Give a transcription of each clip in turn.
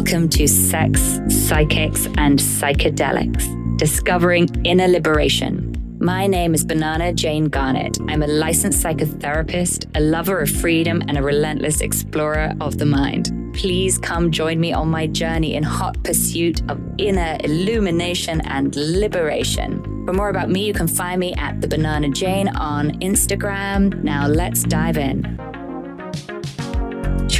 Welcome to Sex, Psychics, and Psychedelics Discovering Inner Liberation. My name is Banana Jane Garnett. I'm a licensed psychotherapist, a lover of freedom, and a relentless explorer of the mind. Please come join me on my journey in hot pursuit of inner illumination and liberation. For more about me, you can find me at the Banana Jane on Instagram. Now let's dive in.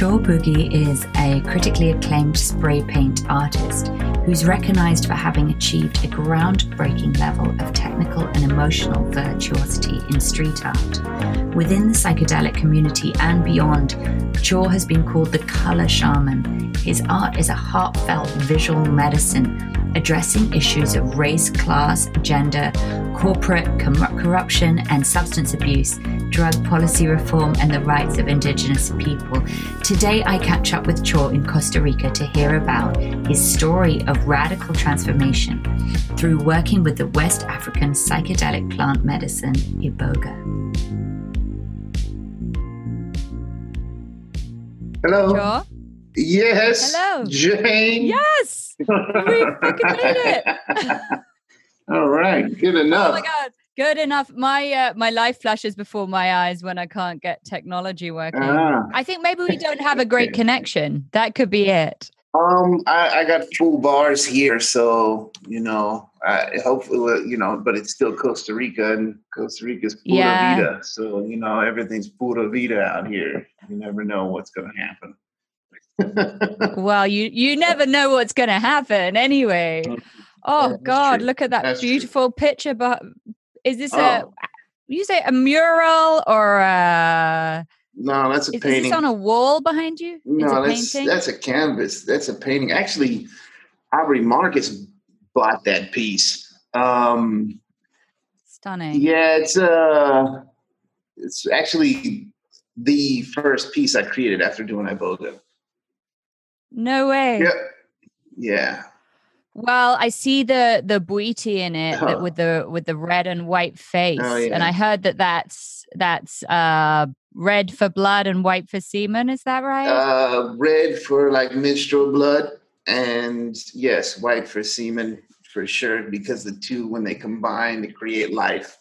Chor Boogie is a critically acclaimed spray paint artist who's recognized for having achieved a groundbreaking level of technical and emotional virtuosity in street art. Within the psychedelic community and beyond, Chor has been called the color shaman. His art is a heartfelt visual medicine addressing issues of race, class, gender, corporate com- corruption and substance abuse, drug policy reform, and the rights of Indigenous people. Today, I catch up with Chor in Costa Rica to hear about his story of radical transformation through working with the West African psychedelic plant medicine, Iboga. Hello. Chor? Yes. Hello. Jane. Yes, we fucking made it. All right. Good enough. Oh my god, good enough. My uh, my life flashes before my eyes when I can't get technology working. Ah, I think maybe we don't have a great connection. That could be it. um, I, I got full bars here, so you know, I hopefully, you know, but it's still Costa Rica, and Costa Rica's pura Yeah. vida, so you know, everything's pura vida out here. You never know what's going to happen. Well, you you never know what's going to happen anyway. Oh that's God, true. look at that That's true. beautiful picture. But is this a Oh. you say a mural or a, no, that's a is, is painting. this on a wall behind you? it's No, a that's painting. that's a canvas. That's a painting. Actually, Aubrey Marcus bought that piece. Um, Stunning. yeah, it's uh, it's actually the first piece I created after doing Iboga. No way. Yeah, yeah. Well, I see the the bwiti in it Oh. with the with the red and white face, and yeah. I heard that that's that's uh red for blood and white for semen. Is that right? Uh, red for like menstrual blood, and yes, white for semen for sure. Because the two, when they combine, they create life.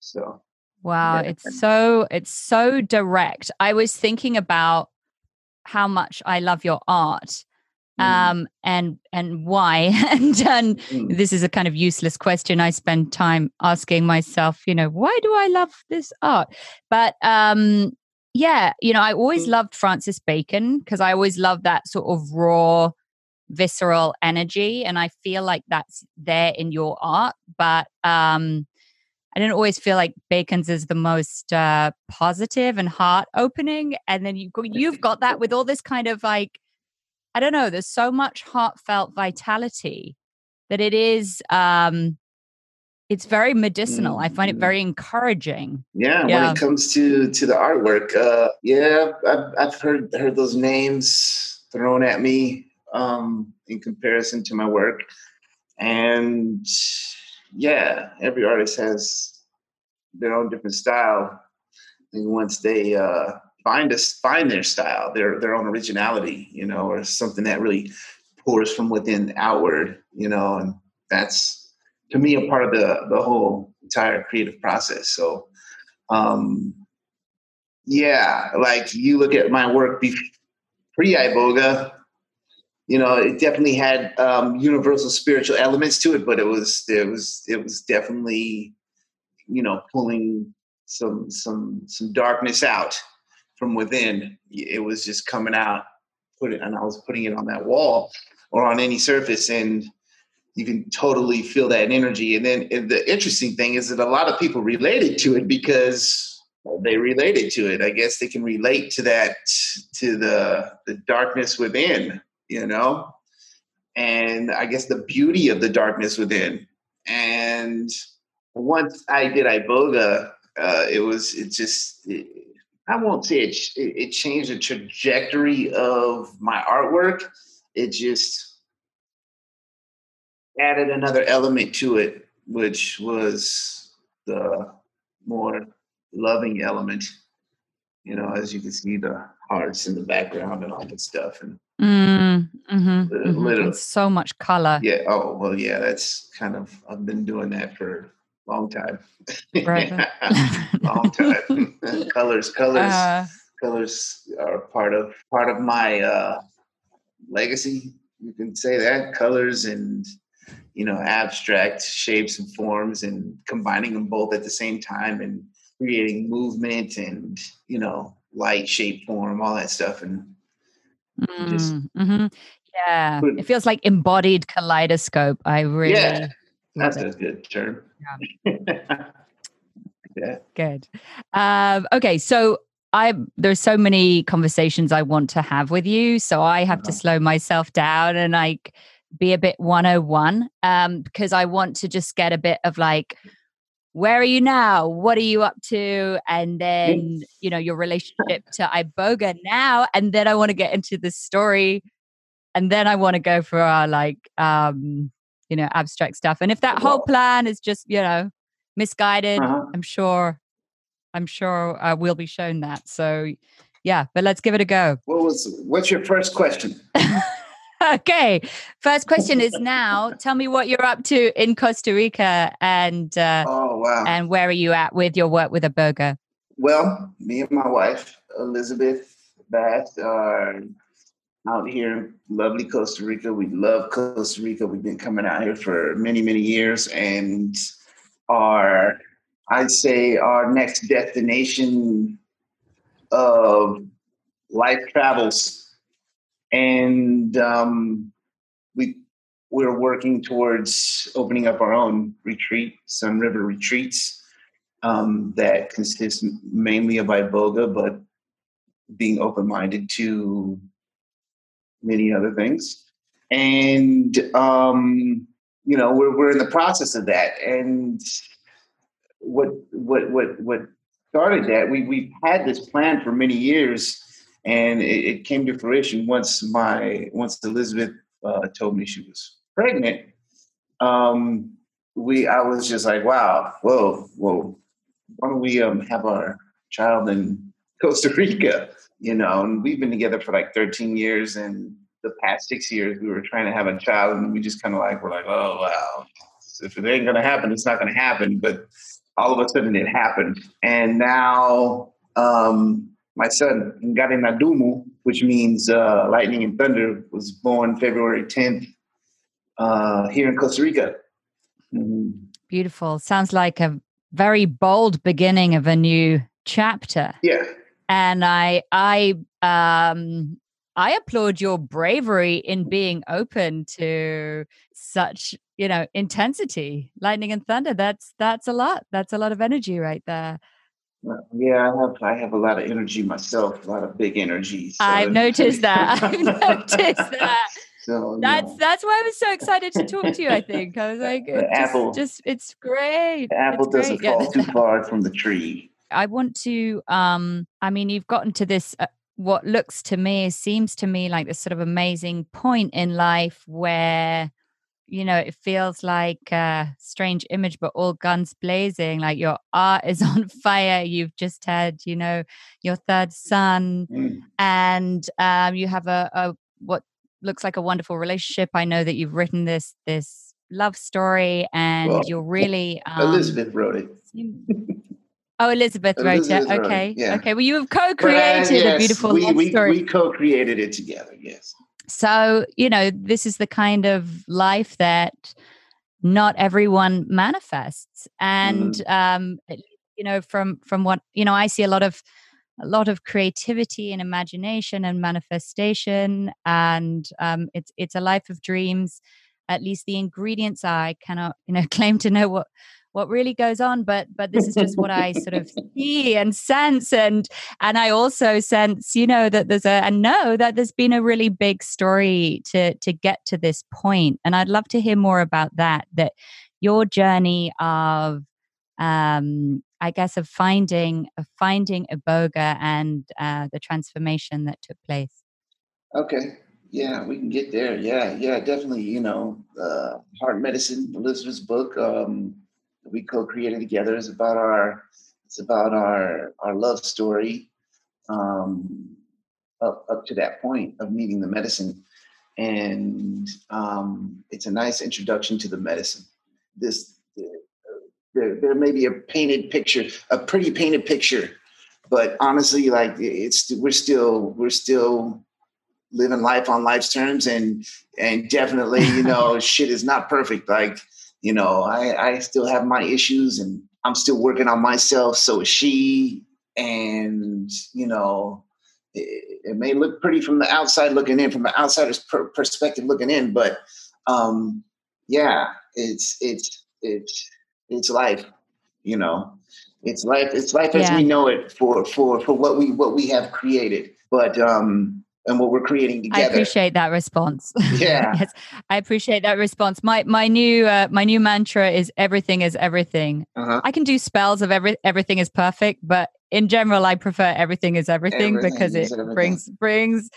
So wow, yeah. it's so it's so direct. I was thinking about how much I love your art, mm, um, and and why, and, and mm. this is a kind of useless question I spend time asking myself, you know, why do I love this art? But um yeah, you know, I always Mm. loved Francis Bacon because I always loved that sort of raw visceral energy and I feel like that's there in your art, but um I didn't always feel like Bacon's is the most uh, positive and heart opening, and then you you've got that with all this kind of like I don't know. There's so much heartfelt vitality that it is. um It's very medicinal. I find it Mhm. very encouraging. Yeah, when it comes to to the artwork, uh, yeah, I've, I've heard heard those names thrown at me um, in comparison to my work, and yeah, every artist has their own different style. And once they uh, find us, find their style, their their own originality, you know, or something that really pours from within outward, you know, and that's to me a part of the the whole entire creative process. So um yeah like you look at my work be- pre-iboga you know it definitely had um universal spiritual elements to it but it was it was it was definitely you know pulling some some some darkness out from within it was just coming out put it and i was putting it on that wall or on any surface and you can totally feel that energy. And then and the interesting thing is that a lot of people related to it because they related to it. I guess they can relate to that to the the darkness within, you know, and I guess the beauty of the darkness within. And once I did Iboga, uh, it was it just. It, I won't say it, it. Changed the trajectory of my artwork. It just added another element to it, which was the more loving element. You know, as you can see the hearts in the background and all that stuff. And Mm, mm-hmm, mm-hmm. so much color. Yeah. Oh well, yeah. That's kind of I've been doing that for a long time. Right. long time. colors, colors, uh, colors are part of part of my uh, legacy. You can say that colors and you know abstract shapes and forms and combining them both at the same time and creating movement and you know light shape form all that stuff and Mm, just mm-hmm. yeah, put, it feels like embodied kaleidoscope. I really yeah, that's it. a good term. Yeah. yeah. Good. Um, okay, so I there's so many conversations I want to have with you, so I have uh-huh. to slow myself down and like be a bit 101 um, because I want to just get a bit of like where are you now? What are you up to? And then, you know, your relationship to Iboga now. And then I want to get into the story. And then I want to go for our like um, you know, abstract stuff. And if that whole plan is just, you know, misguided, uh-huh. I'm sure I'm sure uh, we'll be shown that. So yeah, but let's give it a go. What was what's your first question? okay. First question is now tell me what you're up to in Costa Rica and uh, oh wow and where are you at with your work with iboga? Well, me and my wife Elizabeth Bast are out here in lovely Costa Rica. We love Costa Rica. We've been coming out here for many many years and our I'd say our next destination of life travels and um, we we're working towards opening up our own retreat, Sun River Retreats, um, that consists mainly of iboga, but being open minded to many other things. And um, you know, we're we're in the process of that. And what what what what started that? We we've had this plan for many years and it, it came to fruition once my once Elizabeth uh, told me she was pregnant. Um, we I was just like, wow, whoa, whoa, why don't we um, have our child in Costa Rica? You know, and we've been together for like 13 years, and the past six years we were trying to have a child, and we just kind of like we're like, oh wow, if it ain't gonna happen, it's not gonna happen. But all of a sudden, it happened, and now um, my son, Ngare Nadumu, which means uh, lightning and thunder, was born February 10th uh, here in Costa Rica. Mm-hmm. Beautiful. Sounds like a very bold beginning of a new chapter. Yeah. And I, I, um, I applaud your bravery in being open to such, you know, intensity, lightning and thunder. That's that's a lot. That's a lot of energy right there. Yeah, I have I have a lot of energy myself, a lot of big energy. So. I've noticed that. I've noticed that. So, that's know. that's why I was so excited to talk to you. I think I was like, just, apple, just it's great. The apple it's doesn't great. fall too far from the tree. I want to. um I mean, you've gotten to this. Uh, what looks to me seems to me like this sort of amazing point in life where you know, it feels like a strange image, but all guns blazing, like your art is on fire. You've just had, you know, your third son, mm. and um, you have a, a what looks like a wonderful relationship. I know that you've written this this love story, and well, you're really um, Elizabeth wrote it. Oh, Elizabeth, Elizabeth wrote it. Okay, yeah. okay. Well, you have co-created uh, yes, a beautiful we, love we, story. We co-created it together. Yes. So, you know, this is the kind of life that not everyone manifests. And mm. um, you know, from from what, you know, I see a lot of a lot of creativity and imagination and manifestation and um, it's it's a life of dreams at least the ingredients are i cannot you know claim to know what what really goes on but but this is just what i sort of see and sense and and i also sense you know that there's a and know that there's been a really big story to to get to this point and i'd love to hear more about that that your journey of um i guess of finding of finding iboga and uh the transformation that took place okay yeah, we can get there. Yeah, yeah, definitely. You know, uh, heart medicine, Elizabeth's book. Um, we co-created together is about our it's about our our love story um, up, up to that point of meeting the medicine. And um, it's a nice introduction to the medicine. This there, there may be a painted picture, a pretty painted picture, but honestly, like it's we're still we're still living life on life's terms, and and definitely, you know, shit is not perfect. Like you know, I I still have my issues, and I'm still working on myself. So is she, and you know, it, it may look pretty from the outside looking in, from an outsider's per- perspective looking in, but um, yeah, it's it's it's it's life, you know. It's life. It's life as we know it for for for what we what we have created, but um, and what we're creating I appreciate that response. Yeah. yes, I appreciate that response. My my new uh, my new mantra is everything is everything. Uh-huh. I can do spells of every everything is perfect, but in general, I prefer everything is everything, Everything because is it everything. brings brings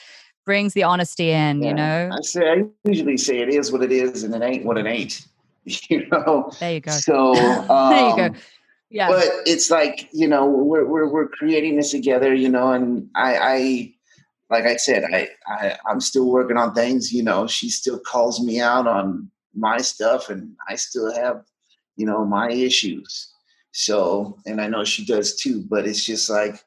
brings the honesty in. Yeah. You know, I say I usually say it is what it is, and it ain't what it ain't. You know. there you go. So there you go. um, Yeah, but it's like you know we're we're we're creating this together you know and i i like i said i, I i'm still working on things you know she still calls me out on my stuff and i still have you know my issues. So and i know she does too but it's just like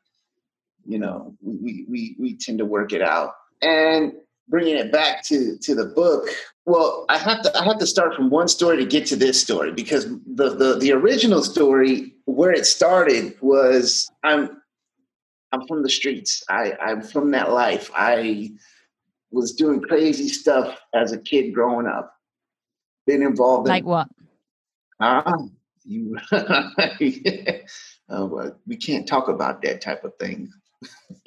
you know we we we tend to work it out. And bringing it back to to the book well i have to i have to start from one story to get to this story because the the, the original story where it started was i'm i'm from the streets i i'm from that life i was doing crazy stuff as a kid growing up been involved in like what? Ah, you. oh, well, we can't talk about that type of thing.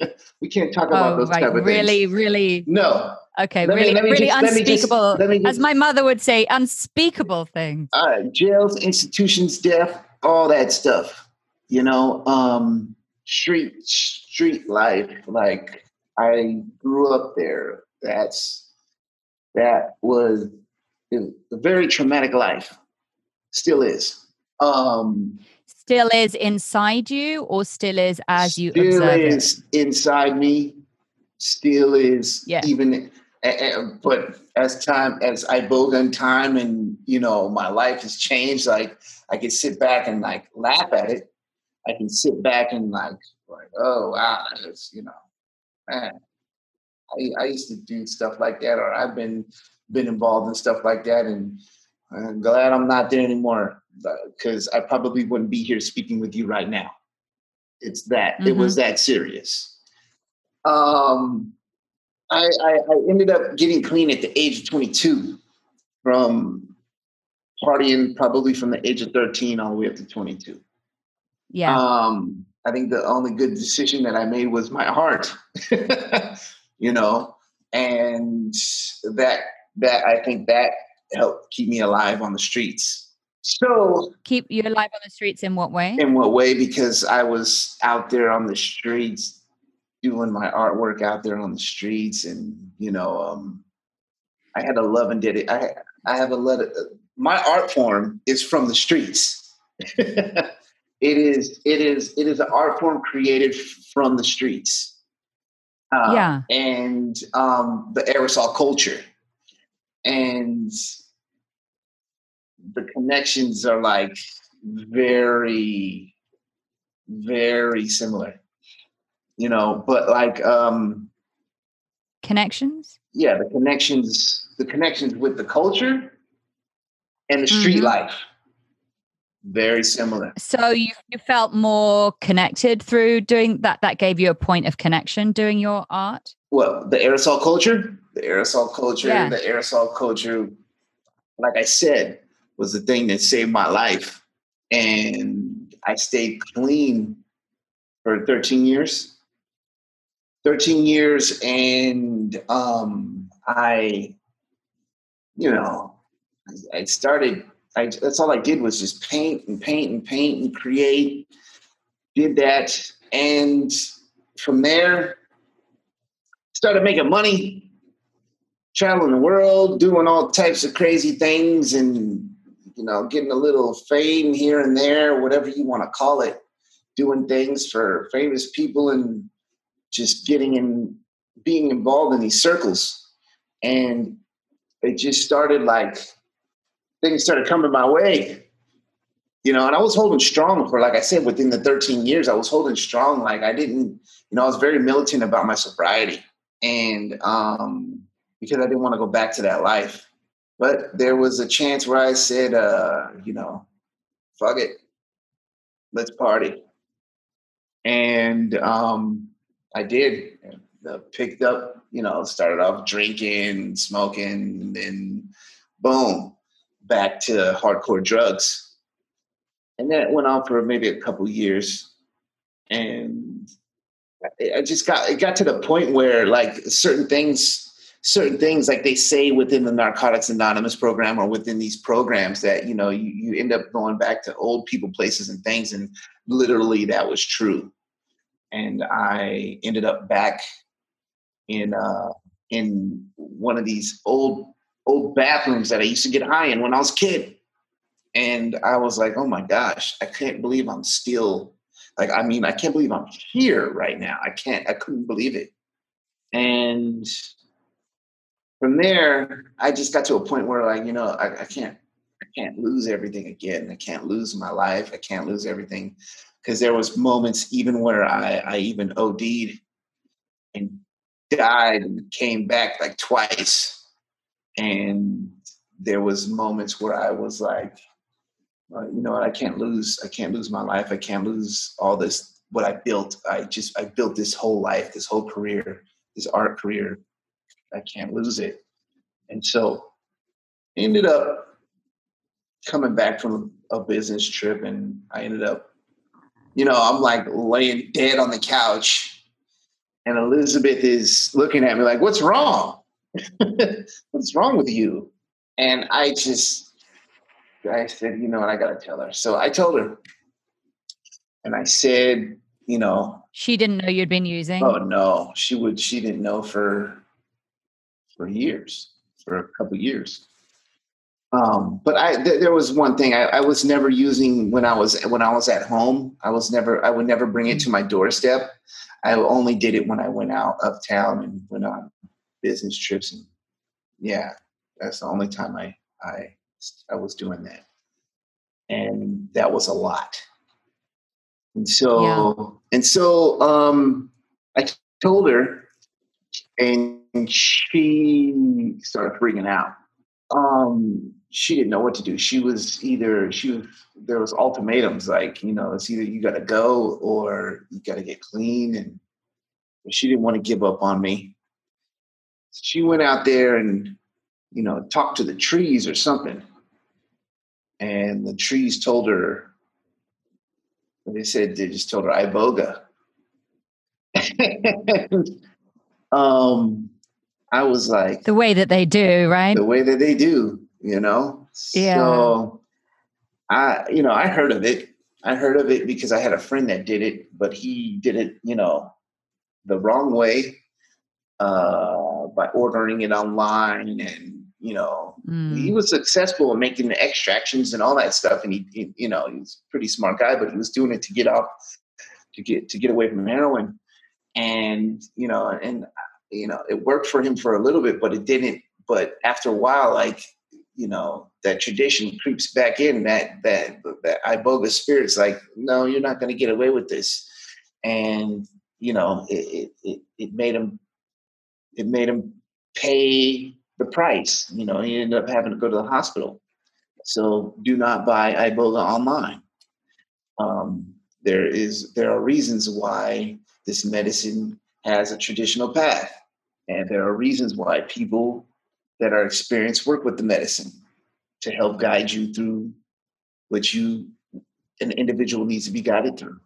we can't talk about Oh, those right. type of Really, things. really. really. No. Okay, Let really, me really just- me just- unspeakable. As my mother would say, unspeakable things. Uh, jails, institutions, death, all that stuff. You know, um, street street life. Like I grew up there. That's that was a very traumatic life. Still is. Um, Still is inside you, or still is as you still observe it. is inside me still is Yeah. even but as time as iboga in time and you know my life has changed like i can sit back and like laugh at it i can sit back and like like oh wow that's you know man. I, I used to do stuff like that or i've been been involved in stuff like that and i'm glad i'm not there anymore because i probably wouldn't be here speaking with you right now. It's that it was that serious. Um I, I i ended up getting clean at the age of 22 from partying probably from the age of 13 all the way up to 22 Yeah. um i think the only good decision that i made was my heart you know and that that i think that helped keep me alive on the streets so Keep you alive on the streets in what way? in what way? Because I was out there on the streets doing my artwork out there on the streets, and you know, um, I had a love and did it. I I have a lot of my art form is from the streets. it is it is it is an art form created from the streets. Uh, Yeah. and um, the aerosol culture, and the connections are like very very similar you know but like um Connections? yeah the connections the connections with the culture and the street Mhm. life very similar So you you felt more connected through doing that. That gave you a point of connection doing your art. well the aerosol culture the aerosol culture Yeah. the aerosol culture like i said was the thing that saved my life and i stayed clean for 13 years 13 years and um i you know i, I started I, that's all i did was just paint and paint and paint and create did that and from there started making money traveling the world doing all types of crazy things and you know getting a little fame here and there whatever you want to call it. Doing things for famous people and just getting in being involved in these circles, and it just started like things started coming my way, you know. And I was holding strong for, like I said, within the 13 years, I was holding strong. Like I didn't, you know, I was very militant about my sobriety, and um, because I didn't want to go back to that life. But there was a chance where I said, uh, you know, fuck it, let's party. And um, I did. Picked up, you know, started off drinking, smoking, and then boom, back to hardcore drugs. And that went on for maybe a couple years. And I just got it got to the point where like certain things certain things like they say within the narcotics anonymous program or within these programs that you know you, you end up going back to old people places and things and literally that was true and i ended up back in uh in one of these old old bathrooms that i used to get high in when i was a kid and i was like oh my gosh i can't believe i'm still like i mean i can't believe i'm here right now i can't i couldn't believe it and from there, I just got to a point where like, you know, I, I can't I can't lose everything again. I can't lose my life. I can't lose everything. Because there was moments even where I, I even OD'd and died and came back like twice. And there was moments where I was like, well, you know what, I can't lose, I can't lose my life. I can't lose all this what I built. I just I built this whole life, this whole career, this art career I can't lose it. And so ended up coming back from a business trip and I ended up, you know, I'm like laying dead on the couch and Elizabeth is looking at me like, what's wrong? What's wrong with you? And I just, I said, you know what, I got to tell her. So I told her and I said, you know, she didn't know you'd been using. Oh no, she would. She didn't know for for years, for a couple years. Um, but I, th- there was one thing I, I, was never using when I was when I was at home. I was never I would never bring it to my doorstep. I only did it when I went out uptown and went on business trips. And yeah, that's the only time I I I was doing that, and that was a lot. And so yeah. and so um, I told her, and she started freaking out. Um, she didn't know what to do. She was either she was there was ultimatums like you know it's either you got to go or you got to get clean, and she didn't want to give up on me. She went out there and you know talked to the trees or something, and the trees told her. They said they just told her iboga. um, I was like the way that they do, right? The way that they do, you know. Yeah. So I, you know, I heard of it. I heard of it because I had a friend that did it, but he did it, you know, the wrong way uh, by ordering it online, and you know, mm. he was successful in making the extractions and all that stuff, and he, he, you know, he's a pretty smart guy, but he was doing it to get off, to get to get away from heroin, and you know, and you know, it worked for him for a little bit, but it didn't. But after a while, like you know, that tradition creeps back in. That that that iboga spirit's like, no, you're not going to get away with this, and you know, it, it it made him it made him pay the price. You know, he ended up having to go to the hospital. So do not buy iboga online. Um, there is there are reasons why this medicine has a traditional path. And there are reasons why people that are experienced work with the medicine to help guide you through what you an individual needs to be guided through.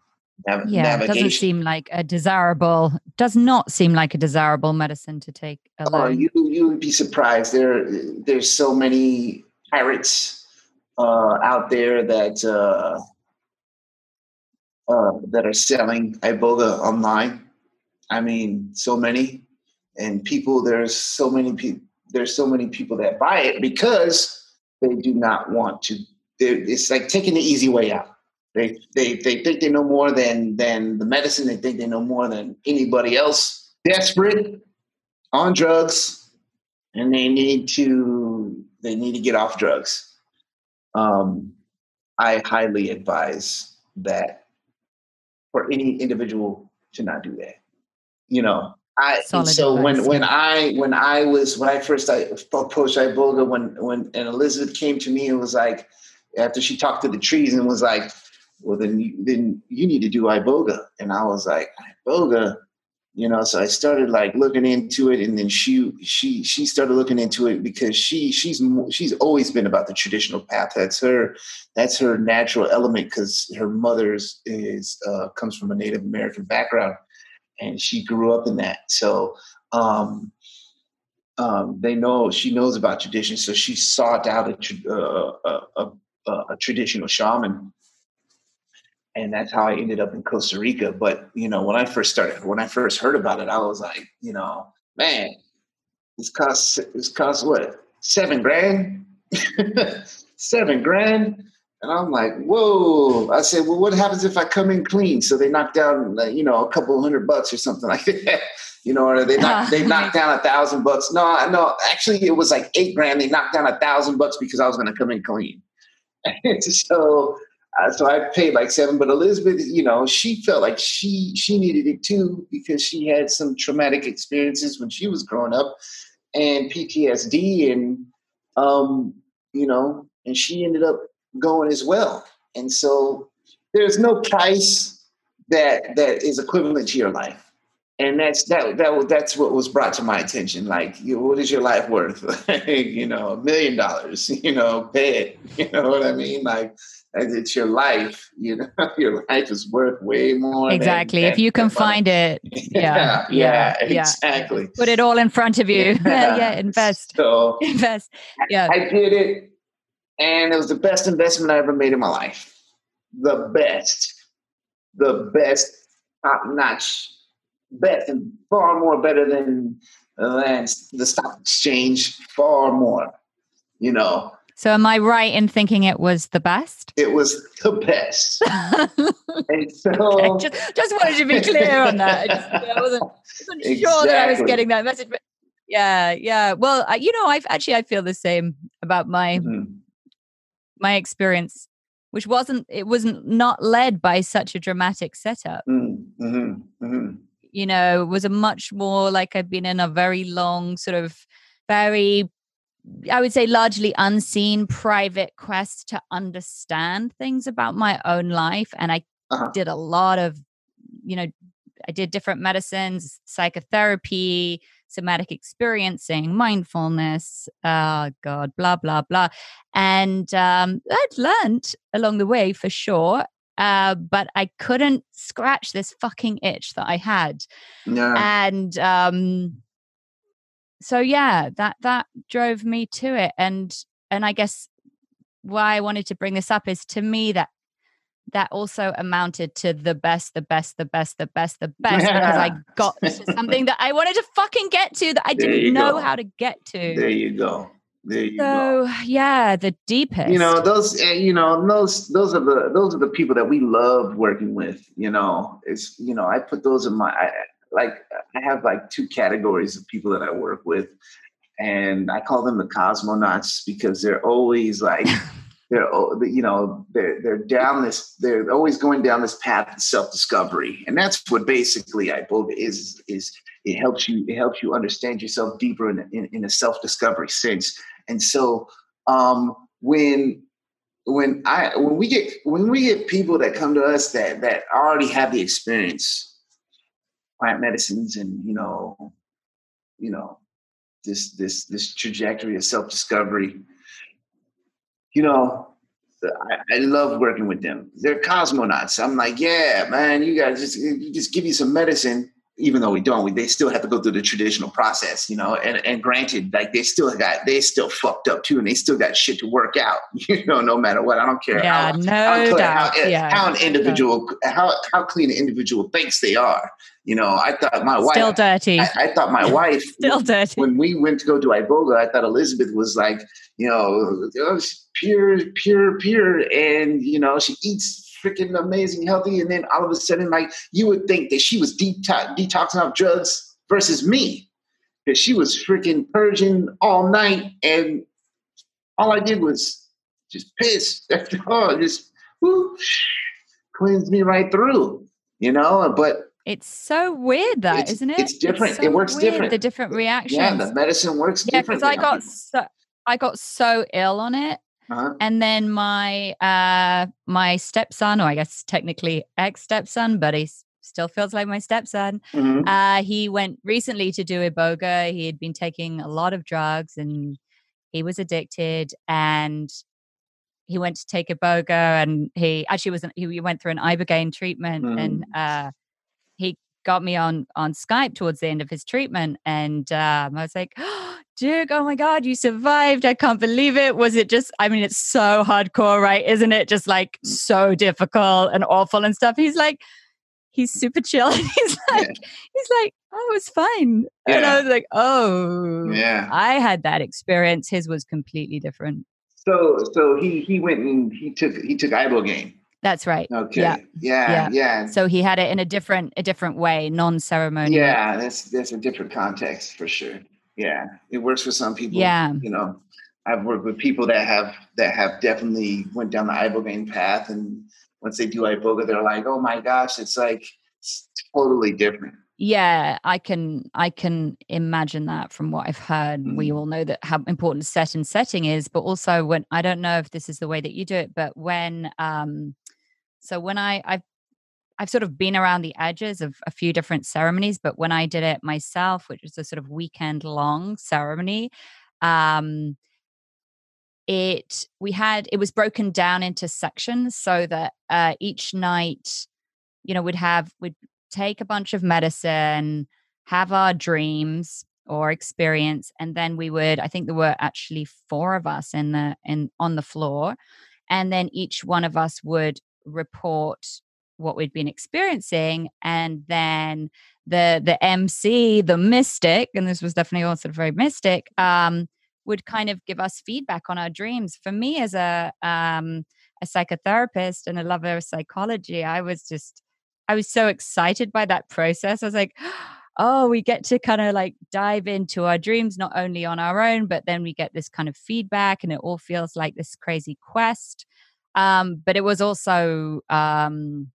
Nav- yeah, navigation. doesn't seem like a desirable. Does not seem like a desirable medicine to take oh, alone. Oh, you you would be surprised. There there's so many pirates uh, out there that uh, uh, that are selling iboga online. I mean, so many and people there's so many people there's so many people that buy it because they do not want to it's like taking the easy way out they, they they think they know more than than the medicine they think they know more than anybody else desperate on drugs and they need to they need to get off drugs. Um, I highly advise that for any individual to not do that. You know, I so advice. when when I when I was when I first I approached Iboga when when and Elizabeth came to me and was like after she talked to the trees and was like, well then you, then you need to do Iboga. And I was like Iboga? You know so i started like looking into it. And then she she she started looking into it because she she's she's always been about the traditional path. That's her that's her natural element because her mother's is uh, comes from a native american background. And she grew up in that. So um um, they know she knows about tradition, so she sought out a, uh, a, a, a traditional shaman and that's how I ended up in Costa Rica. But you know, when I first started, when I first heard about it, I was like, you know, man, this costs this costs what seven grand, seven grand. And I'm like, whoa. I said, well, what happens if I come in clean? So they knock down, you know, a couple hundred bucks or something like that. You know, or they knock, they knocked down a thousand bucks. No, no, actually it was like eight grand. They knocked down a thousand bucks because I was going to come in clean. so uh, so I paid like seven, but Elizabeth, you know, she felt like she she needed it too because she had some traumatic experiences when she was growing up and PTSD, and um, you know, and she ended up going as well. And so there's no price that that is equivalent to your life and that's that that that's what was brought to my attention. Like, what is your life worth? you know, a million dollars. You know, pay it. You know what I mean? Like, it's your life. You know, your life is worth way more. Exactly. Than, if you can find it, yeah, yeah, yeah, exactly. Put it all in front of you. Yeah, yeah invest. So invest. Yeah, I did it, and it was the best investment I ever made in my life. The best, the best, top notch bet and far more better than than the stock exchange, far more. You know. So am I right in thinking it was the best? It was the best. and so, okay. just, just wanted to be clear on that. I, just, I wasn't, wasn't exactly. sure that I was getting that message, but yeah, yeah. Well, I, you know, I've actually I feel the same about my mm-hmm. my experience, which wasn't it wasn't not led by such a dramatic setup. Mm-hmm. Mm-hmm you know, was a much more like I've been in a very long, sort of very, I would say, largely unseen private quest to understand things about my own life. And I uh-huh. did a lot of, you know, I did different medicines, psychotherapy, somatic experiencing, mindfulness, uh, God, blah, blah, blah. And um, I'd learned along the way for sure. Uh, but I couldn't scratch this fucking itch that I had. Yeah. And um, so yeah, that that drove me to it. And and I guess why I wanted to bring this up is to me that that also amounted to the best, the best, the best, the best, the best yeah. because I got to something that I wanted to fucking get to that I didn't know go. how to get to. There you go. There you so, go. yeah, the deepest. You know those. Eh, you know those. Those are the. Those are the people that we love working with. You know, it's. You know, I put those in my. I, like I have like two categories of people that I work with, and I call them the cosmonauts because they're always like. they're you know they're they're down this they're always going down this path of self-discovery and that's what basically i believe is is it helps you it helps you understand yourself deeper in, in, in a self-discovery sense and so um, when when I when we get when we get people that come to us that that already have the experience, plant medicines and you know, you know, this this this trajectory of self discovery, you know, I, I, love working with them. They're cosmonauts. I'm like, yeah, man, you guys just you just give you some medicine even though we don't, we, they still have to go through the traditional process, you know. And, and granted, like they still got, they still fucked up too, and they still got shit to work out, you know. No matter what, I don't care. Yeah, how, no how, doubt. How, yeah, how an individual, how how clean an individual thinks they are. You know, I thought my wife still dirty. I, I thought my wife still dirty. When we went to go to Iboga, I thought Elizabeth was like, you know, oh, pure, pure, pure, and you know, she eats freaking amazing healthy, and then all of a sudden, like you would think that she was detox- detoxing off drugs versus me. because she was freaking purging all night, and all I did was just piss. oh, just whoosh, cleans me right through, you know. But it's so weird, that it's, isn't it? It's different. so it works weird, different. The different reactions. Yeah, the medicine works yeah, because. I got people. so I got so ill on it, Uh-huh. and then my uh my stepson, or I guess technically ex stepson, but he still feels like my stepson. Mhm. Uh, he went recently to do iboga. He had been taking a lot of drugs and he was addicted. And he went to take iboga, and he actually was an, he went through an ibogaine treatment, and uh, he got me on on Skype towards the end of his treatment, and um, I was like. Duke, oh my God, you survived. I can't believe it. Was it just, I mean, it's so hardcore, right? Isn't it just like Mm. so difficult and awful and stuff? He's like, he's super chill. He's Yeah. like, he's like, oh, it's fine. And I was like, oh, Yeah. I had that experience. His was completely different. So so he he went and he took he took ibogaine. That's right. Okay. Yeah. Yeah. Yeah. Yeah. So he had it in a different, a different way, non-ceremonial. Yeah, that's that's a different context for sure. Yeah, it works for some people. Yeah. you know, I've worked with people that have that have definitely went down the ibogaine path, and once they do iboga, they're like, "Oh my gosh, it's like it's totally different." Yeah, I can I can imagine that from what I've heard. We Mm. all know that how important set and setting is, but also when I don't know if this is the way that you do it, but when um so when I I've I've sort of been around the edges of a few different ceremonies, but when I did it myself, which was a sort of weekend long ceremony, um it we had it was broken down into sections so that uh each night you know we'd have we'd take a bunch of medicine have our dreams or experience and then we would i think there were actually four of us in the in on the floor and then each one of us would report what we'd been experiencing and then the the mc the mystic and this was definitely also very mystic um would kind of give us feedback on our dreams. For me as a um a psychotherapist and a lover of psychology i was just i was so excited by that process. I was like oh we get to kind of like dive into our dreams not only on our own but then we get this kind of feedback and it all feels like this crazy quest um but it was also um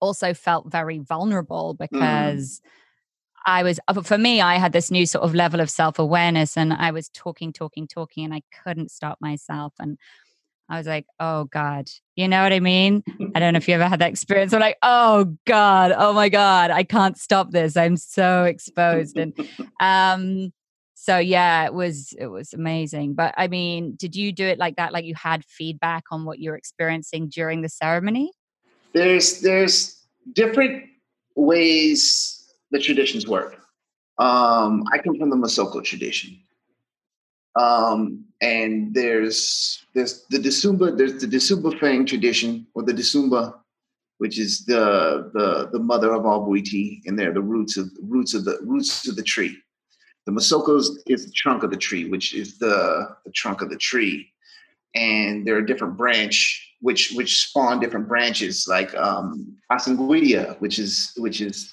also felt very vulnerable because I was uh, for me I had this new sort of level of self-awareness and I was talking talking talking and I couldn't stop myself and I was like oh god. You know what I mean? I don't know if you ever had that experience. I'm like oh god. Oh my god. I can't stop this. I'm so exposed. And um so yeah it was it was amazing but I mean did you do it like that like you had feedback on what you're experiencing during the ceremony There's there's different ways the traditions work. Um, I come from the Missoko tradition. Um, and there's there's the Disumba, there's the Disumba Fang tradition, or the Disumba, which is the the the mother of all Bwiti, and they're the roots of roots of the roots of the tree. The Missokos is the trunk of the tree, which is the, the trunk of the tree. And there are different branch which which spawn different branches, like um Asanguidia, which is which is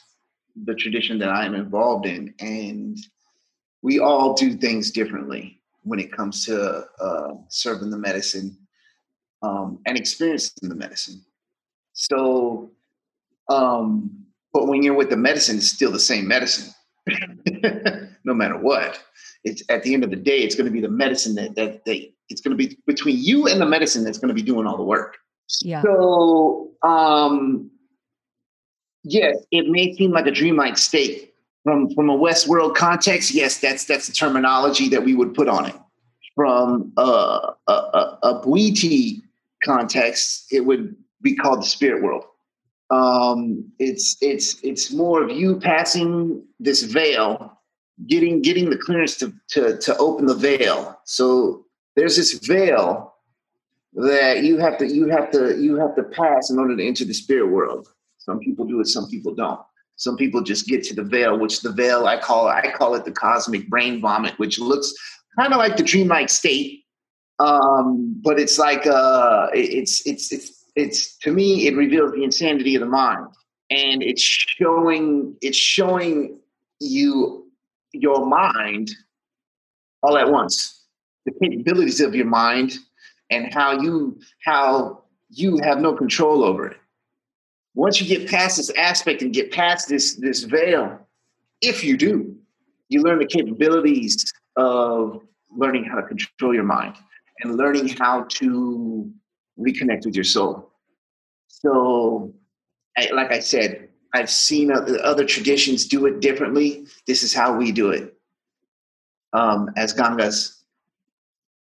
the tradition that I am involved in. And we all do things differently when it comes to uh, serving the medicine um, and experiencing the medicine. So, um, but when you're with the medicine, it's still the same medicine, matter what. It's at the end of the day, it's going to be the medicine that that they. It's going to be between you and the medicine that's going to be doing all the work. Yeah. So, um, yes, it may seem like a dreamlike state from from a Westworld context. Yes, that's that's the terminology that we would put on it. From a a, a, a Bwiti context, it would be called the spirit world. Um, it's it's it's more of you passing this veil, getting getting the clearance to to to open the veil. So there's this veil that you have to you have to you have to pass in order to enter the spirit world. Some people do it, some people don't. Some people just get to the veil, which the veil I call I call it the cosmic brain vomit, which looks kind of like the dreamlike state, um, but it's like uh, it's it's it's it's to me it reveals the insanity of the mind, and it's showing it's showing you your mind all at once. The capabilities of your mind and how you how you have no control over it. Once you get past this aspect and get past this this veil, if you do, you learn the capabilities of learning how to control your mind and learning how to reconnect with your soul. So, like I said, I've seen other, traditions do it differently. This is how we do it um, as Ngangas,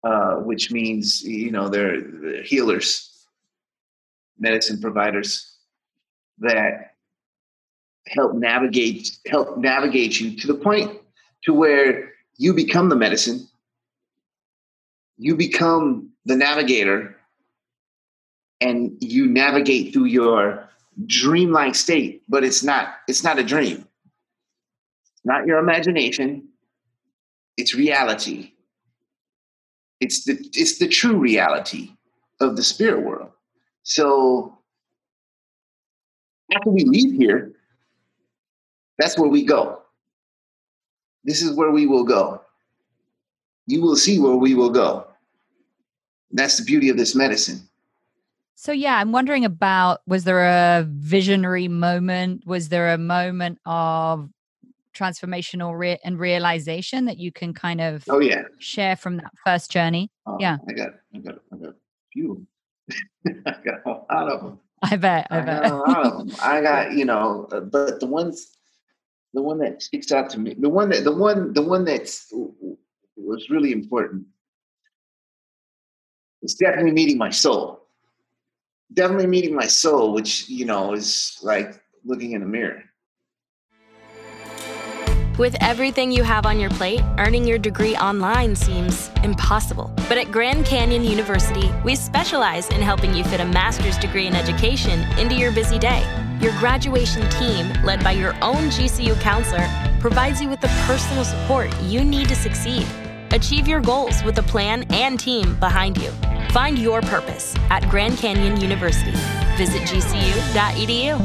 uh, which means, you know, they're, they're healers, medicine providers that help navigate help navigate you to the point to where you become the medicine you become the navigator and you navigate through your dreamlike state but it's not it's not a dream. Not your imagination. It's reality. It's the it's the true reality of the spirit world. So after we leave here that's where we go. This is where we will go. You will see where we will go. That's the beauty of this medicine so yeah, I'm wondering about was there a visionary moment? Was there a moment of transformational re- and realization that you can kind of oh yeah share from that first journey? Oh, yeah, I got I got I got a few. I got a lot of them. I bet. I, I bet. got a lot of them. I got you know, uh, but the ones, the one that sticks out to me, the one that the one the one that's was really important was definitely meeting my soul definitely meeting my soul, which, you know, is like looking in the mirror. With everything you have on your plate, earning your degree online seems impossible. But at Grand Canyon University, we specialize in helping you fit a master's degree in education into your busy day. Your graduation team, led by your own GCU counselor, provides you with the personal support you need to succeed. Achieve your goals with a plan and team behind you. Find your purpose at Grand Canyon University. Visit gcu.edu.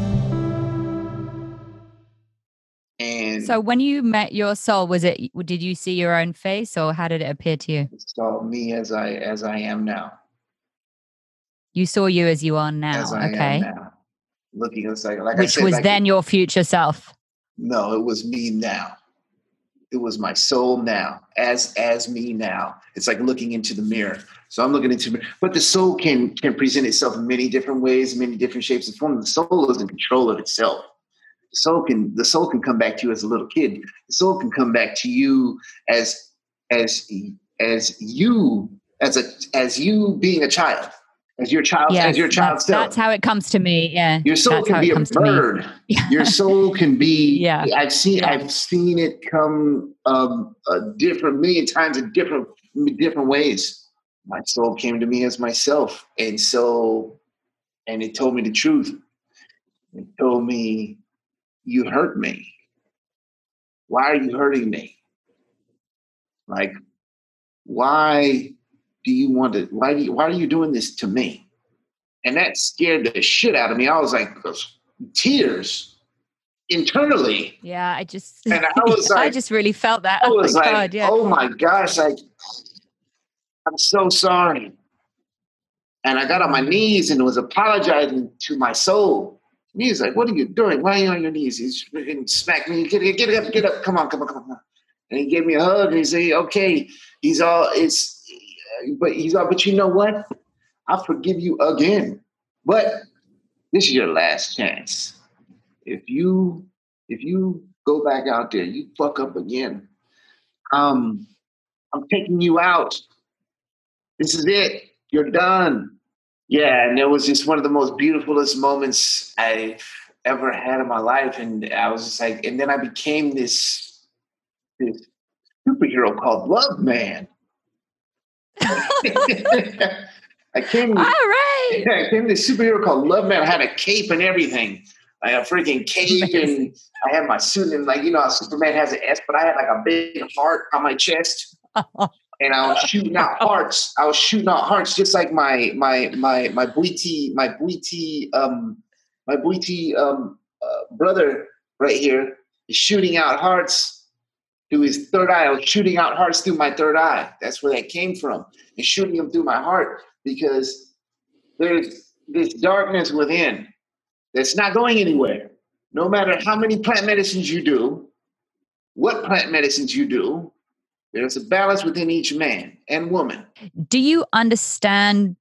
And So when you met your soul, was it did you see your own face or how did it appear to you? saw me as I as I am now. You saw you as you are now. As I okay. am now. Looking it's like like I Which said, was like- then your future self. No, it was me now. It was my soul now, as as me now. It's like looking into the mirror. So I'm looking into, but the soul can can present itself in many different ways, many different shapes and forms. The soul is in control of itself. The soul can the soul can come back to you as a little kid. The soul can come back to you as as as you as a as you being a child, as your child Yes, as your child that's, self. that's how it comes to me. Yeah. Your soul that's can be a comes to me. bird. Your soul can be. Yeah. I've seen. Yeah. I've seen it come um, a different million times in different different ways. My soul came to me as myself, and so, and it told me the truth. It told me, "You hurt me. Why are you hurting me? Like, why do you want to? Why do you, Why are you doing this to me?" And that scared the shit out of me. I was like, tears internally. Yeah, I just And I was I just really felt that. I Oh my was like, god, yeah. oh my gosh, like I'm so sorry. And I got on my knees and was apologizing to my soul. And He's like, what are you doing? Why are you on your knees? He's freaking smacked me. Get, get up, get up. Come on, come on, come on. And he gave me a hug and he said, okay, he's all, it's, but he's all, but you know what? I forgive you again. But this is your last chance. If you, if you go back out there, you fuck up again. Um, I'm taking you out. This is it. You're done. Yeah, and it was just one of the most beautifulest moments I've ever had in my life. And I was just like, and then I became this this superhero called Love Man. I came All right. yeah, I came this superhero called Love Man. I had a cape and everything. I had a freaking cape and I had my suit and like you know Superman has an S, but I had like a big heart on my chest. Oh, and I was shooting out hearts. I was shooting out hearts just like my my my my Bwiti my Bwiti um my Bwiti um uh, brother right here is shooting out hearts through his third eye. I was shooting out hearts through my third eye. That's where that came from. And shooting them through my heart because there's this darkness within that's not going anywhere. No matter how many plant medicines you do, what plant medicines you do, there's a balance within each man and woman. Do you understand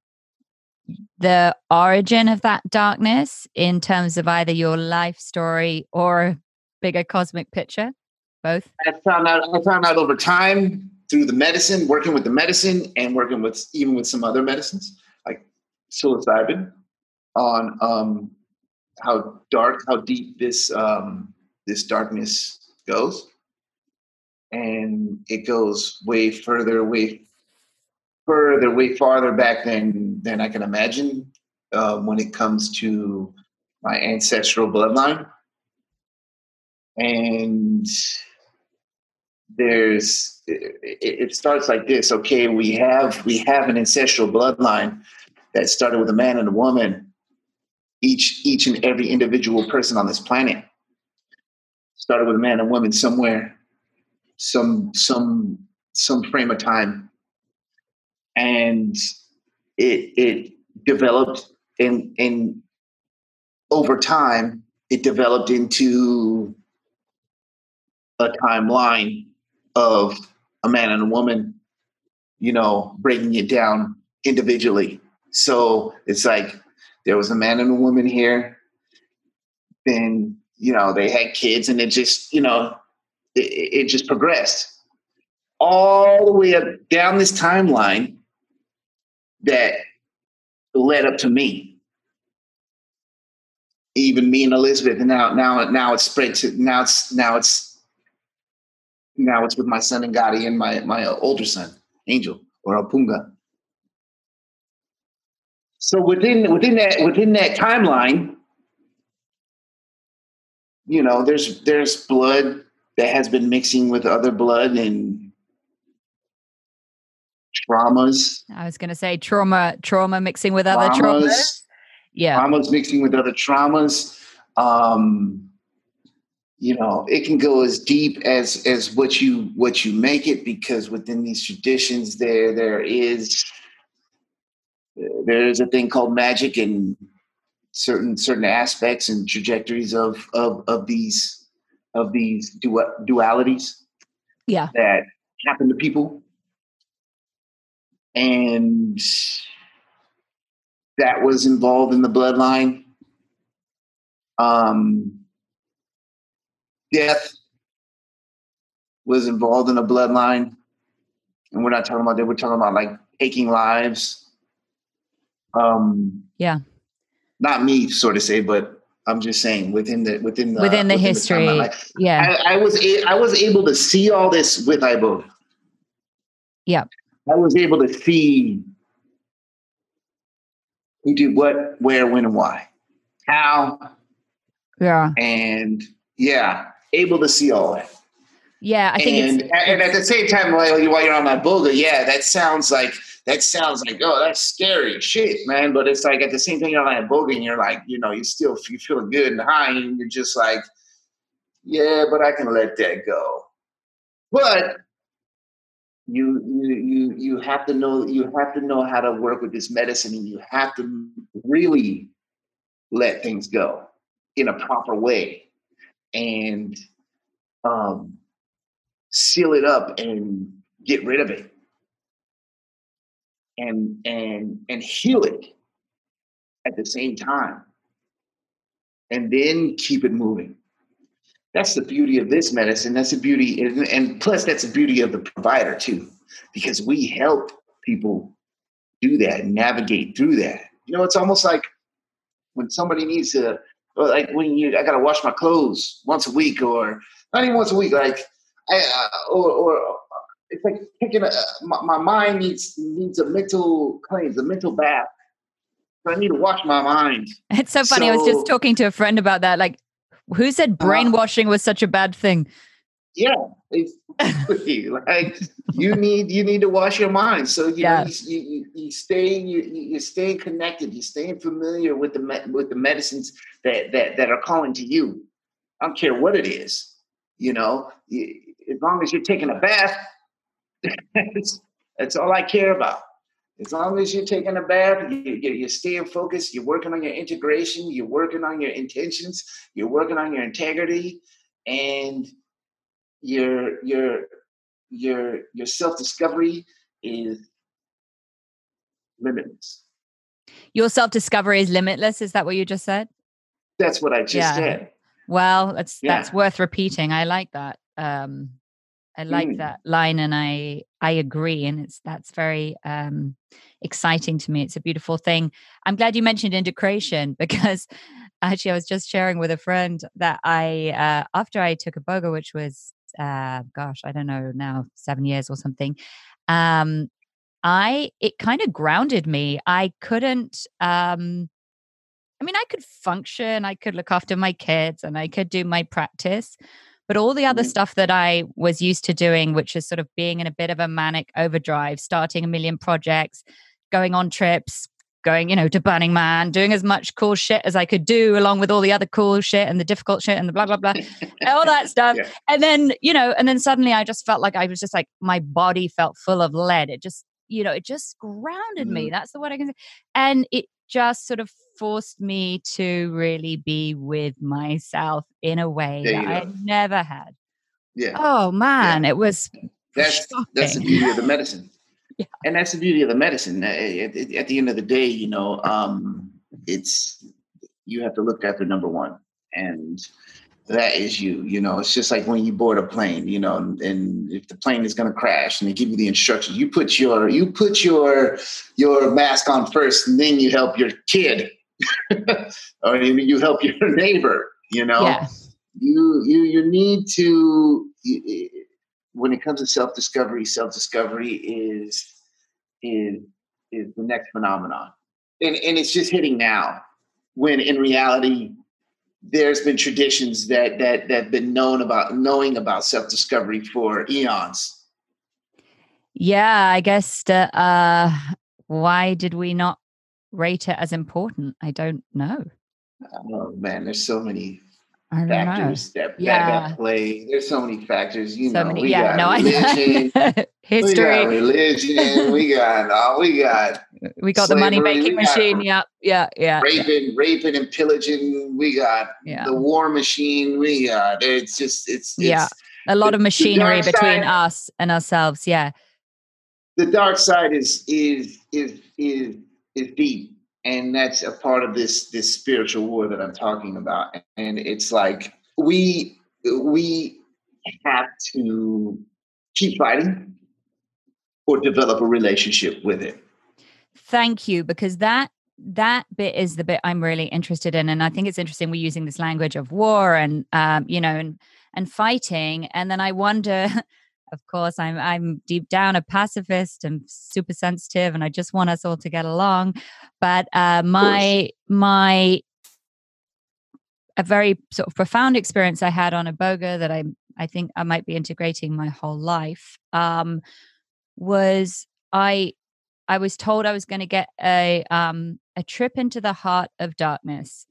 the origin of that darkness in terms of either your life story or a bigger cosmic picture? Both? I found out I found out over time through the medicine, working with the medicine and working with even with some other medicines like psilocybin on um, how dark, how deep this um, this darkness goes, and it goes way further, way further, way farther back than than I can imagine uh, when it comes to my ancestral bloodline, and there's it, it starts like this. Okay, we have we have an ancestral bloodline that started with a man and a woman each each and every individual person on this planet started with a man and a woman somewhere some some some frame of time and it it developed in in over time it developed into a timeline of a man and a woman you know breaking it down individually so it's like there was a man and a woman here. Then, you know, they had kids and it just, you know, it, it just progressed all the way up down this timeline that led up to me. Even me and Elizabeth, and now now now it's spread to now it's now it's now it's with my son and Gotti and my my older son, Angel or Apunga. So within within that within that timeline, you know, there's there's blood that has been mixing with other blood and traumas. I was going to say trauma, trauma mixing with other traumas. traumas. Yeah, traumas mixing with other traumas. Um, you know, it can go as deep as as what you what you make it because within these traditions, there there is there's a thing called magic and certain certain aspects and trajectories of of of these of these du- dualities yeah. that happen to people. And that was involved in the bloodline. Um death was involved in a bloodline. And we're not talking about that. We're talking about like taking lives. Um, yeah. Not me, sort of say, but I'm just saying within the within the within the within history. The yeah. I, I, was a, I was able to see all this with Iboga. Yeah. I was able to see who did what, where, when, and why, how. Yeah. And yeah, able to see all that. Yeah, I think and, and at the same time, while you're on that boga, yeah, that sounds like that sounds like oh that's scary shit man. But it's like at the same time you're like and you're like you know you still you feeling good and high and you're just like yeah but i can let that go. But you you you you have to know you have to know how to work with this medicine and you have to really let things go in a proper way and um seal it up and get rid of it and and and heal it at the same time. And then keep it moving. That's the beauty of this medicine. That's the beauty and plus that's the beauty of the provider too because we help people do that navigate through that. You know it's almost like when somebody needs to like when you i gotta wash my clothes once a week or not even once a week like I, uh, or, or it's like taking a my, my mind needs needs a mental cleanse, a mental bath. So I need to wash my mind. It's so funny. So, I was just talking to a friend about that. Like, who said uh-huh. brainwashing uh, was such a bad thing? Yeah, exactly. like you need you need to wash your mind. So you yeah. know, you, you, you stay you you staying connected. You're staying familiar with the with the medicines that that that are calling to you. I don't care what it is. You know, as long as you're taking a bath, that's all I care about. As long as you're taking a bath, you, you, you're staying focused, you're working on your integration, you're working on your intentions, you're working on your integrity, and your your your your self-discovery is limitless. Your self-discovery is limitless. Is that what you just said? That's what I just yeah. said. Well, that's yeah. that's worth repeating. I like that. Um I like mm. that line and I I agree and it's that's very um exciting to me. It's a beautiful thing. I'm glad you mentioned integration because actually I was just sharing with a friend that I uh after I took a boga which was uh gosh, I don't know now 7 years or something. Um I it kind of grounded me. I couldn't um I mean I could function, I could look after my kids and I could do my practice but all the other mm-hmm. stuff that I was used to doing, which is sort of being in a bit of a manic overdrive, starting a million projects, going on trips, going, you know, to Burning Man, doing as much cool shit as I could do, along with all the other cool shit and the difficult shit and the blah, blah, blah, all that stuff. Yeah. And then, you know, and then suddenly I just felt like I was just like, my body felt full of lead. It just, you know, it just grounded mm-hmm. me. That's the word I can say. And it just sort of forced me to really be with myself in a way that I never had. Yeah. Oh man, yeah. it was. That's shocking. that's the beauty of the medicine. yeah. And that's the beauty of the medicine. At, at, at the end of the day, you know, um, it's you have to look after number one, and that is you. You know, it's just like when you board a plane. You know, and, and if the plane is going to crash, and they give you the instructions, you put your you put your your mask on first, and then you help your kid, or you, you help your neighbor. You know, yeah. you you you need to. When it comes to self discovery, self discovery is is is the next phenomenon, and and it's just hitting now. When in reality, there's been traditions that that that have been known about knowing about self discovery for eons. Yeah, I guess. uh, why did we not rate it as important? I don't know. Oh man, there's so many factors that, yeah. that, play. There's so many factors. You so know, many, we yeah, got no, religion, history, we got religion. we got oh, we got we got slavery, the money making machine. Yeah, yeah, yeah. Raping, yeah. raping and pillaging. We got yeah. the war machine. We got it's just it's, it's yeah a lot the, of machinery between side, us and ourselves. Yeah. The dark side is is is is is deep and that's a part of this this spiritual war that i'm talking about. And it's like we we have to keep fighting or develop a relationship with it. Thank you because that that bit is the bit i'm really interested in. And i think it's interesting we're using this language of war and um, you know and and fighting. And then i wonder of course i'm i'm deep down a pacifist and super sensitive and i just want us all to get along. But uh, my my a very sort of profound experience i had on a boga that i i think i might be integrating my whole life um, was i i was told i was going to get a um a trip into the heart of darkness.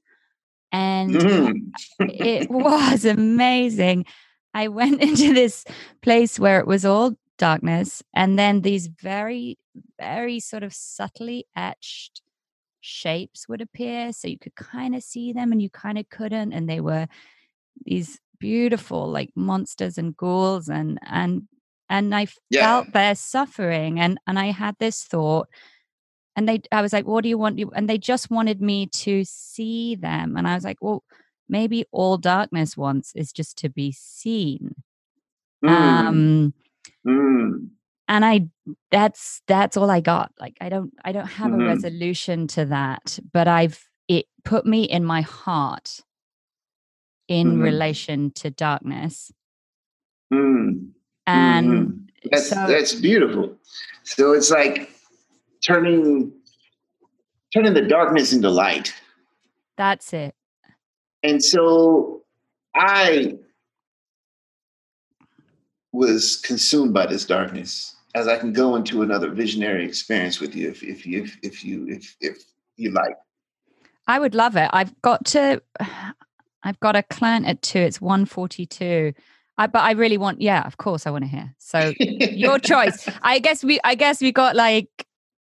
And mm. it was amazing I went into this place where it was all darkness and then these very very sort of subtly etched shapes would appear so you could kind of see them and you kind of couldn't and they were these beautiful like monsters and ghouls and and and I yeah. felt their suffering and and I had this thought and they I was like what do you want you and they just wanted me to see them and I was like well maybe all darkness wants is just to be seen. Mm. Um, mm. and I that's that's all I got. Like I don't I don't have mm-hmm. a resolution to that, but I've it put me in my heart in mm-hmm. relation to darkness. Mm. And mm-hmm. that's so, that's beautiful. So it's like turning turning the darkness into light. That's it. And so I was consumed by this darkness as I can go into another visionary experience with you if, if you if, if you if if you like. I would love it. I've got to I've got a client at two. It's 142. I, but I really want, yeah, of course, I want to hear. So your choice. I guess we, I guess we got like,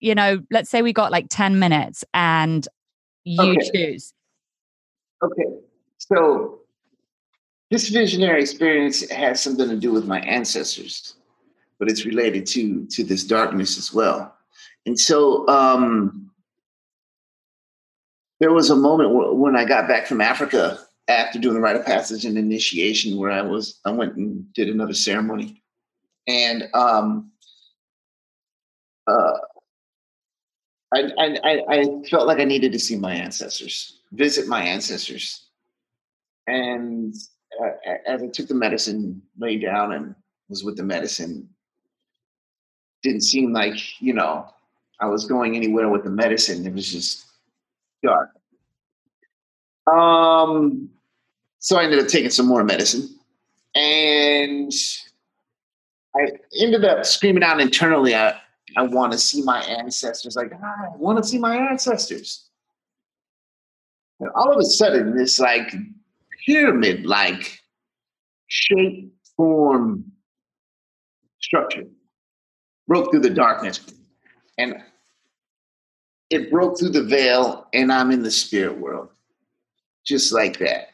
you know, let's say we got like ten minutes, and you Okay. choose. Okay, so this visionary experience has something to do with my ancestors, but it's related to to this darkness as well. And so um, there was a moment wh- when I got back from Africa after doing the rite of passage and initiation, where I was I went and did another ceremony, and um, uh, I I I felt like I needed to see my ancestors, visit my ancestors, and uh, as I took the medicine, lay down and was with the medicine, didn't seem like you know I was going anywhere with the medicine. It was just dark. Um, so I ended up taking some more medicine, and I ended up screaming out internally. I I want to see my ancestors. Like "Ah, I want to see my ancestors. And all of a sudden, this like pyramid like shape, form, structure broke through the darkness. And it broke through the veil, and I'm in the spirit world. Just like that.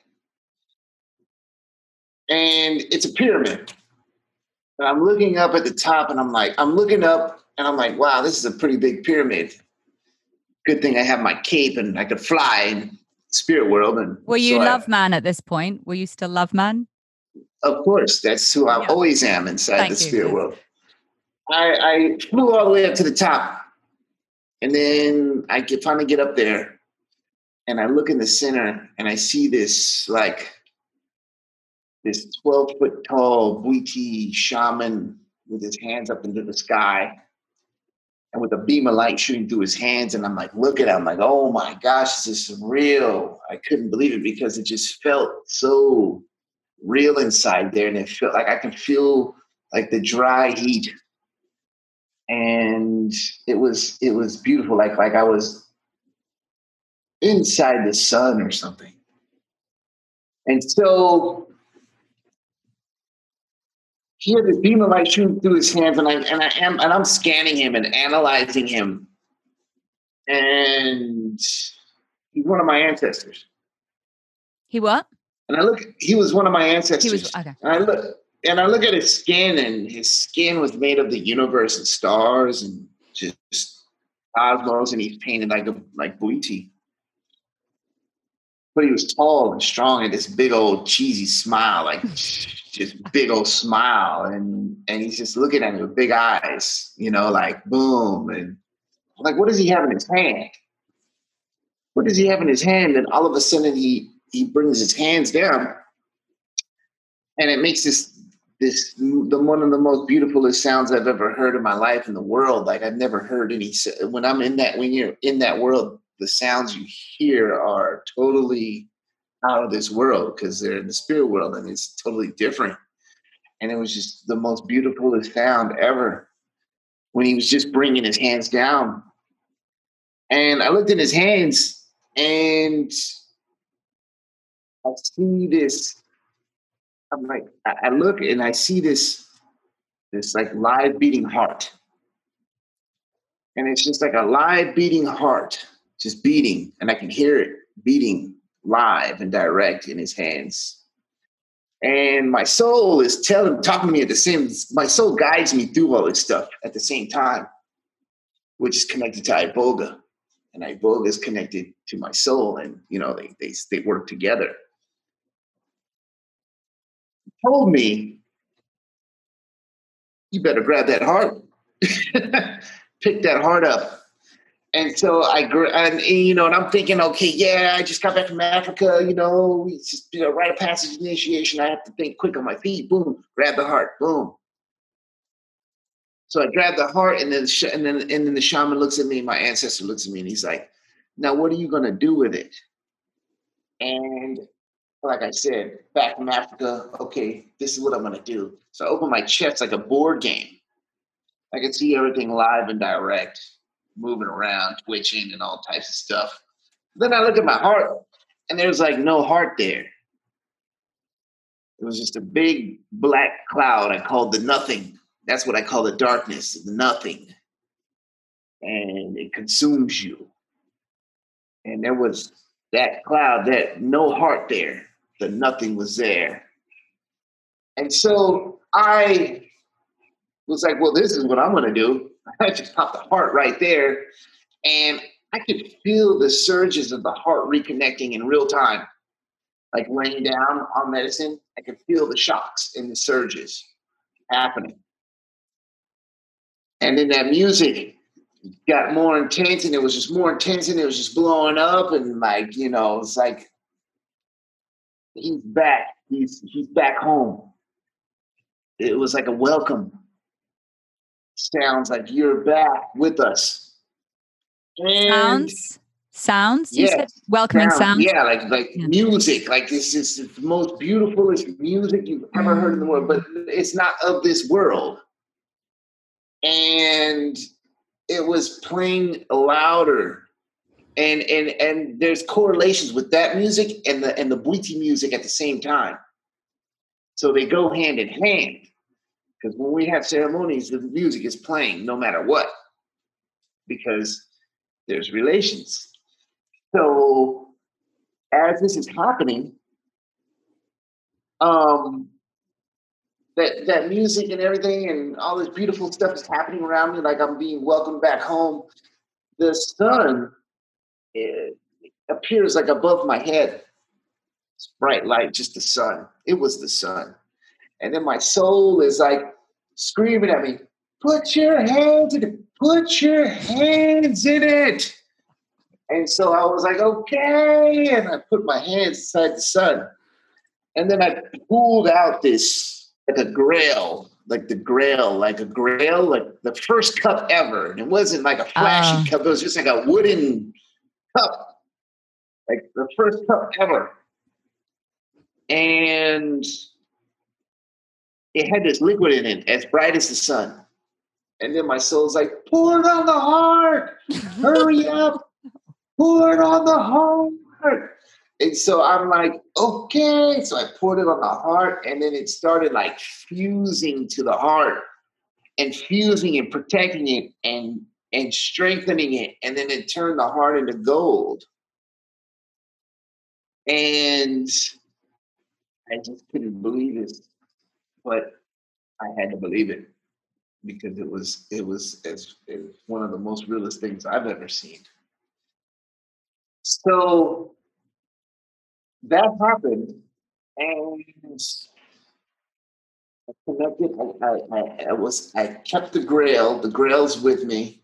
And it's a pyramid. And I'm looking up at the top, and I'm like, I'm looking up, and I'm like, wow, this is a pretty big pyramid. Good thing I have my cape and I could fly in spirit world. And Were you so I- love man at this point? Were you still love man? Of course, that's who I Yeah. always am inside Thank the spirit yes. world. I, I flew all the way up to the top, and then I get, finally get up there, and I look in the center, and I see this like this twelve foot tall Bwiti shaman with his hands up into the sky, and with a beam of light shooting through his hands, and I'm like, look at him, I'm like, oh my gosh, this is real. I couldn't believe it because it just felt so real inside there and it felt like I could feel like the dry heat. And it was it was beautiful, like like I was inside the sun or something. And so he had this beam of light shooting through his hands, and I and I am and I'm scanning him and analyzing him. And he's one of my ancestors. He what? And I look, he was one of my ancestors. He was okay. And I look and I look at his skin, and his skin was made of the universe and stars and just cosmos, and he's painted like a like Bwiti. But he was tall and strong, and this big old cheesy smile, like just big old smile, and and he's just looking at me with big eyes, you know, like boom, and I'm like, what does he have in his hand? What does he have in his hand? And all of a sudden, he he brings his hands down, and it makes this this the one of the most beautifulest sounds I've ever heard in my life in the world. Like I've never heard any. When I'm in that when you're in that world, the sounds you hear are totally out of this world because they're in the spirit world and it's totally different. And it was just the most beautiful sound ever when he was just bringing his hands down. And I looked in his hands and I see this. I'm like, I look and I see this, this like live beating heart. And it's just like a live beating heart, just beating. And I can hear it beating live and direct in his hands. And my soul is telling, talking to me at the same, my soul guides me through all this stuff at the same time, which is connected to Iboga. And Iboga is connected to my soul. And, you know, they, they, they work together told me, you better grab that heart, pick that heart up. And so I, gra- and, you know, and I'm thinking, okay, yeah, I just got back from Africa, you know, it's just, you know, rite of passage initiation. I have to think quick on my feet. Boom, grab the heart. Boom. So I grab the heart, and then, sh- and then, and then the shaman looks at me. My ancestor looks at me, and he's like, "Now, what are you gonna do with it?" And like I said, back from Africa, okay, this is what I'm gonna do. So I open my chest like a board game. I can see everything live and direct, moving around, twitching, and all types of stuff. Then I look at my heart, and there's like no heart there. It was just a big black cloud I called the nothing. That's what I call the darkness, the nothing. And it consumes you. And there was that cloud, that no heart there. The nothing was there. And so I was like, well, this is what I'm going to do. I just popped the heart right there. And I could feel the surges of the heart reconnecting in real time. Like laying down on medicine, I could feel the shocks and the surges happening. And then that music got more intense and it was just more intense and it was just blowing up and like, you know, it's like he's back. He's he's back home. It was like a welcome. Sounds like you're back with us. And sounds sounds you said welcoming sound, sounds? yeah like like yeah. music like this is the most beautiful music you've ever heard in the world but it's not of this world. And it was playing louder. And and and there's correlations with that music and the and the Bwiti music at the same time. So they go hand in hand because when we have ceremonies the music is playing no matter what. Because there's relations. So as this is happening um that that music and everything and all this beautiful stuff is happening around me like i'm being welcomed back home the sun appears like above my head. It's bright light just the sun. It was the sun. And then my soul is like screaming at me put your hands in it put your hands in it and so i was like okay and i put my hands inside the sun and then i pulled out this like a grail, like the grail, like a grail, like the first cup ever. And it wasn't like a flashy uh. cup, it was just like a wooden cup, like the first cup ever. And it had this liquid in it, as bright as the sun. And then my soul's like, pour it on the heart, hurry up, pour it on the heart. And so I'm like, okay. So I poured it on the heart, and then it started like fusing to the heart and fusing and protecting it and and strengthening it. And then it turned the heart into gold. And I just couldn't believe it. But I had to believe it because it was it was as it was one of the most realist things I've ever seen. So that happened, and I connected. I, I, I, was I kept the Grail. The Grail's with me,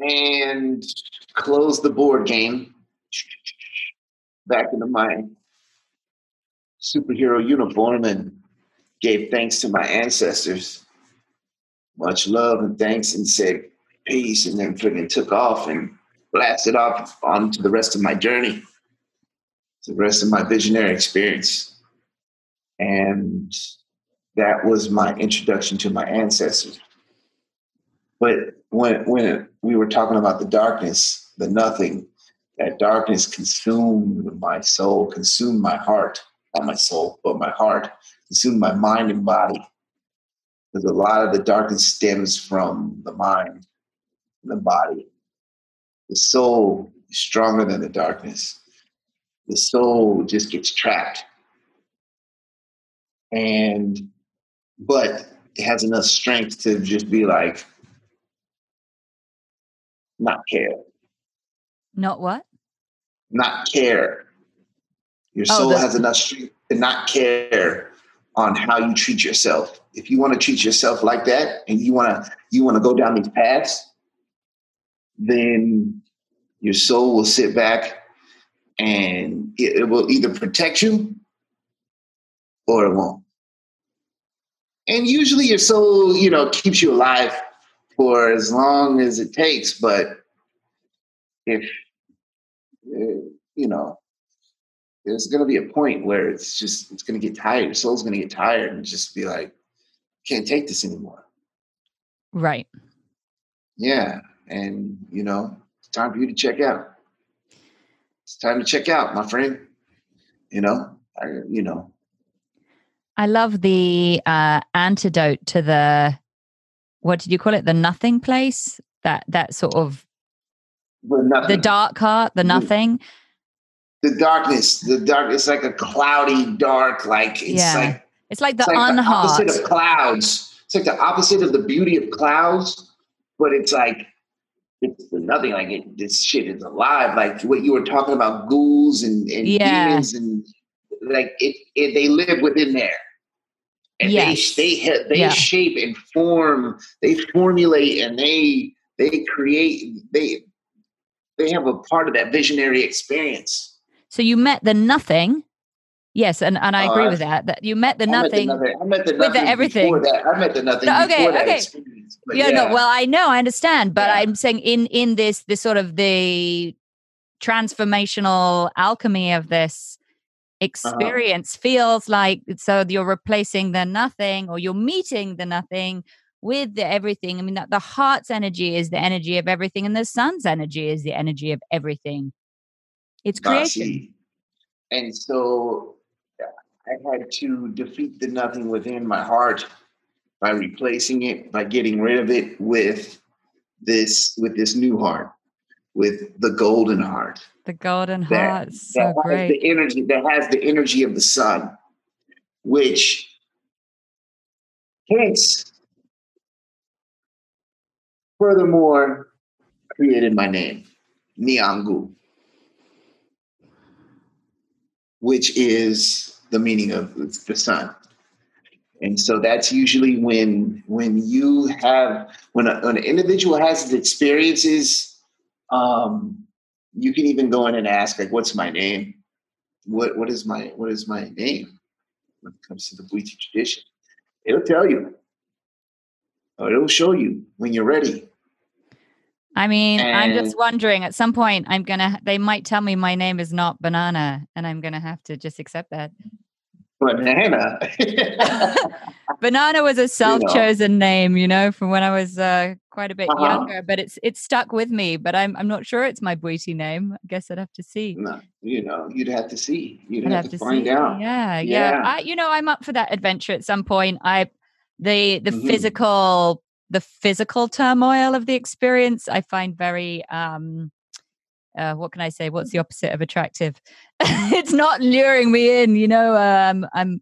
and closed the board game back into my superhero uniform and gave thanks to my ancestors. Much love and thanks, and said peace, and then freaking took off and blasted off onto the rest of my journey the rest of my visionary experience. And that was my introduction to my ancestors. But when when we were talking about the darkness, the nothing, that darkness consumed my soul, consumed my heart, not my soul, but my heart, consumed my mind and body. Because a lot of the darkness stems from the mind, and the body. The soul is stronger than the darkness the soul just gets trapped. And, but it has enough strength to just be like, not care. Not what? Not care. Your oh, soul oh, has enough strength to not care on how you treat yourself. If you want to treat yourself like that and you want to you want to go down these paths, then your soul will sit back and it, it will either protect you or it won't. And usually your soul, you know, keeps you alive for as long as it takes. But if, uh, you know, there's going to be a point where it's just, it's going to get tired. Your soul's going to get tired and just be like, can't take this anymore. Right. Yeah. And, you know, it's time for you to check out it's time to check out, my friend. You know, I, you know, I love the uh, antidote to the what did you call it? The nothing place. That that sort of the, the dark heart, the nothing. The darkness, the dark. It's like a cloudy, dark. Like it's Yeah. like It's like the it's like the opposite of clouds. It's like the opposite of the beauty of clouds, but it's like it's nothing. Like it, this shit is alive. Like what you were talking about, ghouls and, and Yeah. demons, and like it, it. They live within there, and Yes. they they they Yeah. shape and form. They formulate and they they create. They they have a part of that visionary experience. So you met the nothing. Yes, and, and I agree I- with that. That you met the I met nothing. nothing. I met the with the everything. I met the nothing No, okay, that okay. experience. But yeah, no, well, I know, I understand, but Yeah. I'm saying in in this this sort of the transformational alchemy of this Uh-huh. experience feels like so you're replacing the nothing or you're meeting the nothing with the everything. I mean, that the heart's energy is the energy of everything, and the sun's energy is the energy of everything. It's creation. And so I had to defeat the nothing within my heart by replacing it, by getting rid of it with this with this new heart, with the golden heart. The golden That- heart, so that has great. the energy that has the energy of the sun, which hence furthermore created my name, Niangu, which is the meaning of the sun. And so that's usually when when you have when, a, when an individual has experiences, um, you can even go in and ask like, "What's my name? What what is my what is my name?" When it comes to the Bwiti tradition, it'll tell you, or it'll show you when you're ready. I mean, I'm just wondering at some point I'm gonna they might tell me my name is not banana and I'm gonna have to just accept that. Banana. Banana was a self-chosen name, you know, from when I was uh, quite a bit Uh-huh. younger, but it's it's stuck with me. But I'm I'm not sure it's my Bwiti name. I guess I'd have to see. no, you know, you'd have to see. You'd I'd have, have to, to find see. out. Yeah, yeah. Yeah. I, you know, I'm up for that adventure at some point. I the the Mhm. physical the physical turmoil of the experience I find very um uh, what can I say? What's the opposite of attractive? it's not luring me in, you know. Um, I'm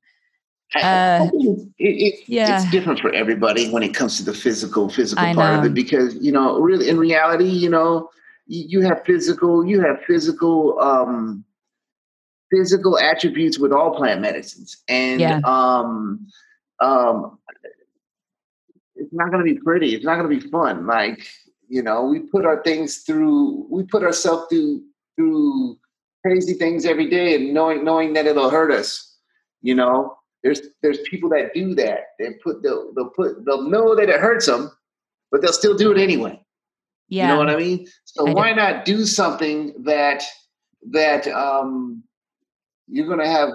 Uh, it, it, yeah. it's different for everybody when it comes to the physical physical I part of it because you know really in reality you know you, you have physical you have physical um physical attributes with all plant medicines and Yeah. um um it's not going to be pretty it's not going to be fun like you know we put our things through we put ourselves through through crazy things every day and knowing knowing that it'll hurt us you know there's there's people that do that they put they'll, they'll put they'll know that it hurts them but they'll still do it anyway yeah. you know what i mean so I do. why not do something that that um you're going to have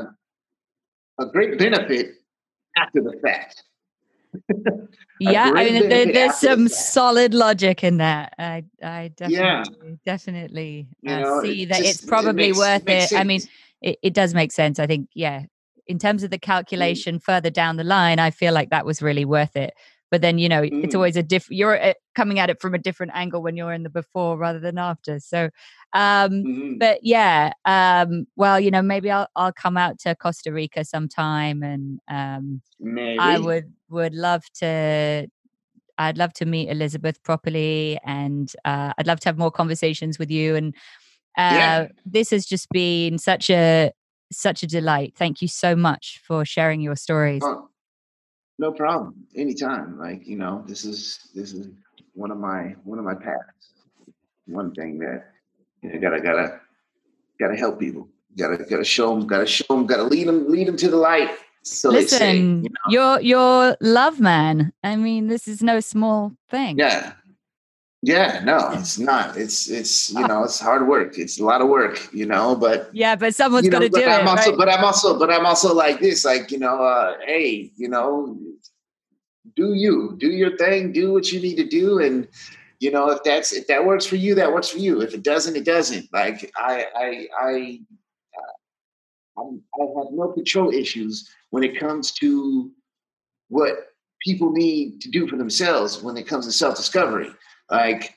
a great benefit after the fact yeah, I mean, there, there's the some solid logic in that. I, I Yeah. definitely, definitely You uh, know, see it that just- it's it probably makes- worth makes it. I mean, it, it does make sense. I think, yeah, in terms of the calculation further down the line, I feel like that was really worth it. But then, you know, it's Mm. always a different. You're uh, coming at it from a different angle when you're in the before rather than after. So, um, Mhm. but yeah, um, well, you know, maybe I'll I'll come out to Costa Rica sometime, and um. I would would love to. I'd love to meet Elizabeth properly, and uh, I'd love to have more conversations with you. And uh, Yeah. this has just been such a such a delight. Thank you so much for sharing your stories. Oh, no problem. Anytime. Like, you know, this is this is one of my one of my paths. One thing that you know, gotta gotta gotta help people. Gotta gotta show them. Gotta show them. Gotta lead them. Lead them to the light. So they say, Listen, you know? you're love man. I mean, this is no small thing. Yeah. Yeah. No, it's not. It's it's you know it's hard work. It's a lot of work. You know, but Yeah, but someone's got to but do I'm it. also, right? but I'm also, but I'm also like this, like you know, uh, hey, you know, do you do your thing, do what you need to do, and you know, if that's if that works for you, that works for you. If it doesn't, it doesn't. Like I, I, I, uh, I'm, I have no control issues when it comes to what people need to do for themselves when it comes to self discovery. Like,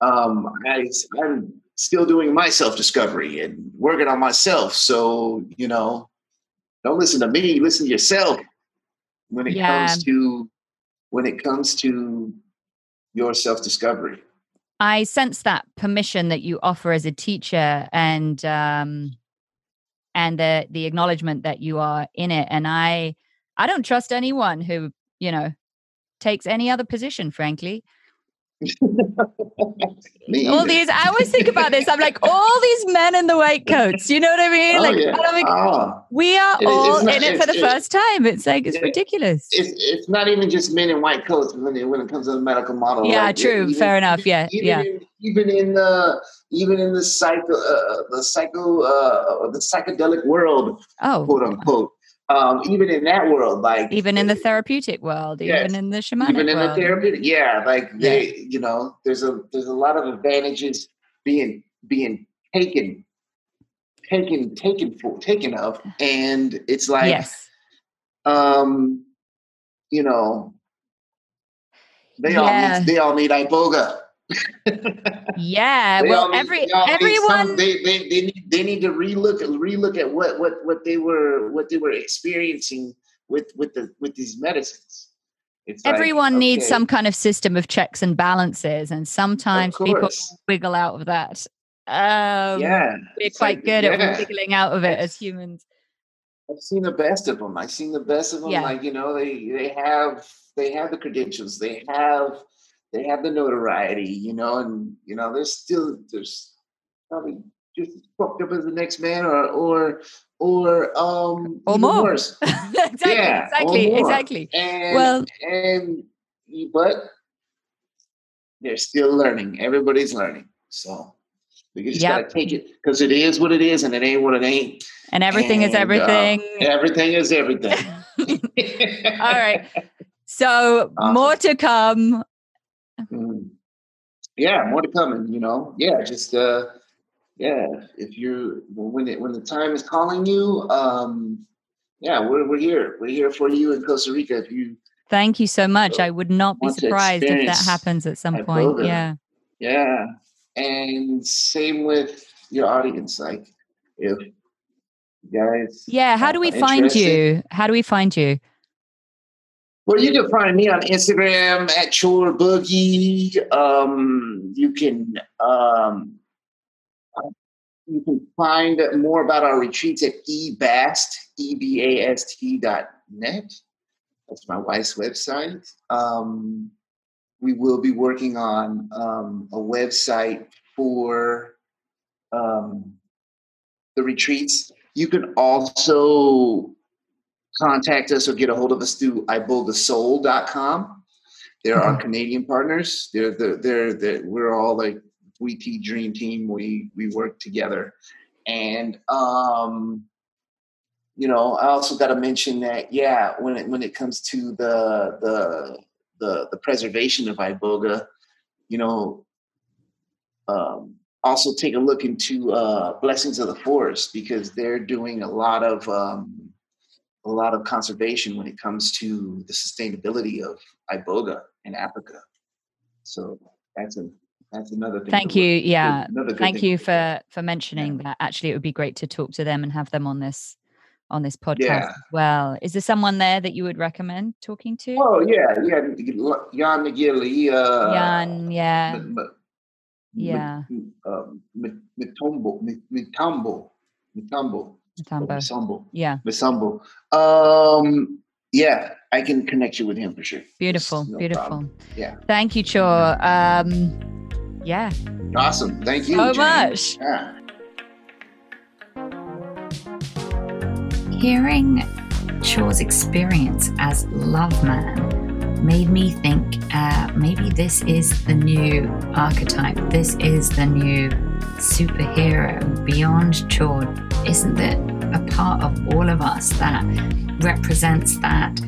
um, I, I'm still doing my self discovery and working on myself. So, you know, don't listen to me, listen to yourself when it Yeah. comes to when it comes to your self discovery. I sense that permission that you offer as a teacher and um and the the acknowledgement that you are in it and I I don't trust anyone who, you know, takes any other position frankly. All these I always think about this. I'm like all these men in the white coats, you know what I mean? Oh, like yeah. Don't Ah. we are It- all not- in it for the first time. It's like it's Yeah. ridiculous. it's it's not even just men in white coats when it, when it comes to the medical model. Yeah, Like, true. even- Fair enough. Yeah, Even yeah. In, even in the even in the psycho uh, the psycho uh, the psychedelic world, Oh, quote unquote. Um, even in that world, like even in the therapeutic world, Yes. even in the shamanic even in the therapeutic, yeah, like they, you know, there's a there's a lot of advantages being being taken, taken, taken for taken of, and it's like, yes. um, you know, they all need they all need iboga. Yeah. They well, need- every they all need everyone some- they, they they need they need to relook relook at what what what they were what they were experiencing with with the with these medicines. It's like, everyone needs okay, some kind of system of checks and balances and sometimes people wiggle out of that um yeah, we're quite like, good yeah. at wiggling out of it as humans I've seen the best of them. I've seen the best of them. Yeah. Like you know, they they have they have the credentials. They have they have the notoriety. You know, and you know, there's still there's probably just as fucked up as the next man, or or or um Or more. worse. exactly Yeah, exactly exactly And Well- and but they're still learning. Everybody's learning. So we just Yep. gotta take it because it is what it is, and it ain't what it ain't. and everything is And, uh, everything Everything is everything. all right so Awesome. more to come Mm. Yeah, more to come, and you know, yeah, just uh, yeah. If you when it when the time is calling you, um, yeah, we're we're here. We're here for you in Costa Rica. If you, thank you so much So, i would not be surprised if that happens at some point yeah yeah, and same with your audience. Like, if guys, yeah how do we find you how do we find you Well, you can find me on Instagram at Chor Boogie. Um, you can um, you can find more about our retreats at ebast e b a s t dot net. That's my wife's website. Um, we will be working on um, a website for um, the retreats. You can also contact us or get a hold of us through ibogasoul.com. They're our Canadian partners. They're the they're the we're all like WeT Dream Team. We we work together. And um you know, I also got to mention that yeah, when it when it comes to the the the the preservation of iboga, you know, um also take a look into uh Blessings of the Forest because they're doing a lot of um a lot of conservation when it comes to the sustainability of iboga in Africa. So that's a that's another thing. thank you look- yeah thank you to look at. for for mentioning that actually it would be great to talk to them and have them on this on this podcast Yeah. as well is there someone there that you would recommend talking to Oh yeah, yeah, Jan McGill. He uh, Jan, yeah M- M- Yeah. M- um, M- Mitombo, Mitambo, Mitambo, Misambo, yeah Misambo. Um, yeah, I can connect you with him for sure. Beautiful no beautiful problem. Yeah. thank you chor um yeah Awesome. Thank you. so Jane. much Yeah. Hearing Chor's experience as Love Man made me think uh, maybe this is the new archetype. This is the new superhero beyond Chor. Isn't it a part of all of us that represents that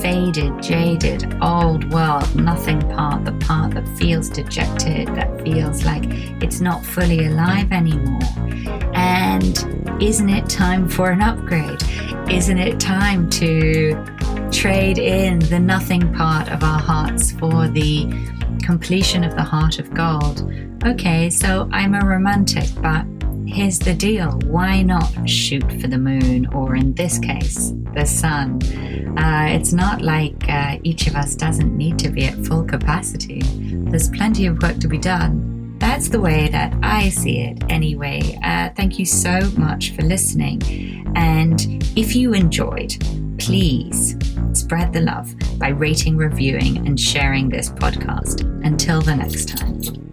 faded, jaded, old world, nothing part, the part that feels dejected, that feels like it's not fully alive anymore? And isn't it time for an upgrade? Isn't it time to trade in the nothing part of our hearts for the completion of the heart of gold? Okay, so I'm a romantic, but here's the deal why not shoot for the moon, or in this case, the sun? Uh, it's not like uh, each of us doesn't need to be at full capacity. There's plenty of work to be done that's the way that I see it anyway. Uh, thank you so much for listening. And if you enjoyed, please spread the love by rating, reviewing, and sharing this podcast. Until the next time.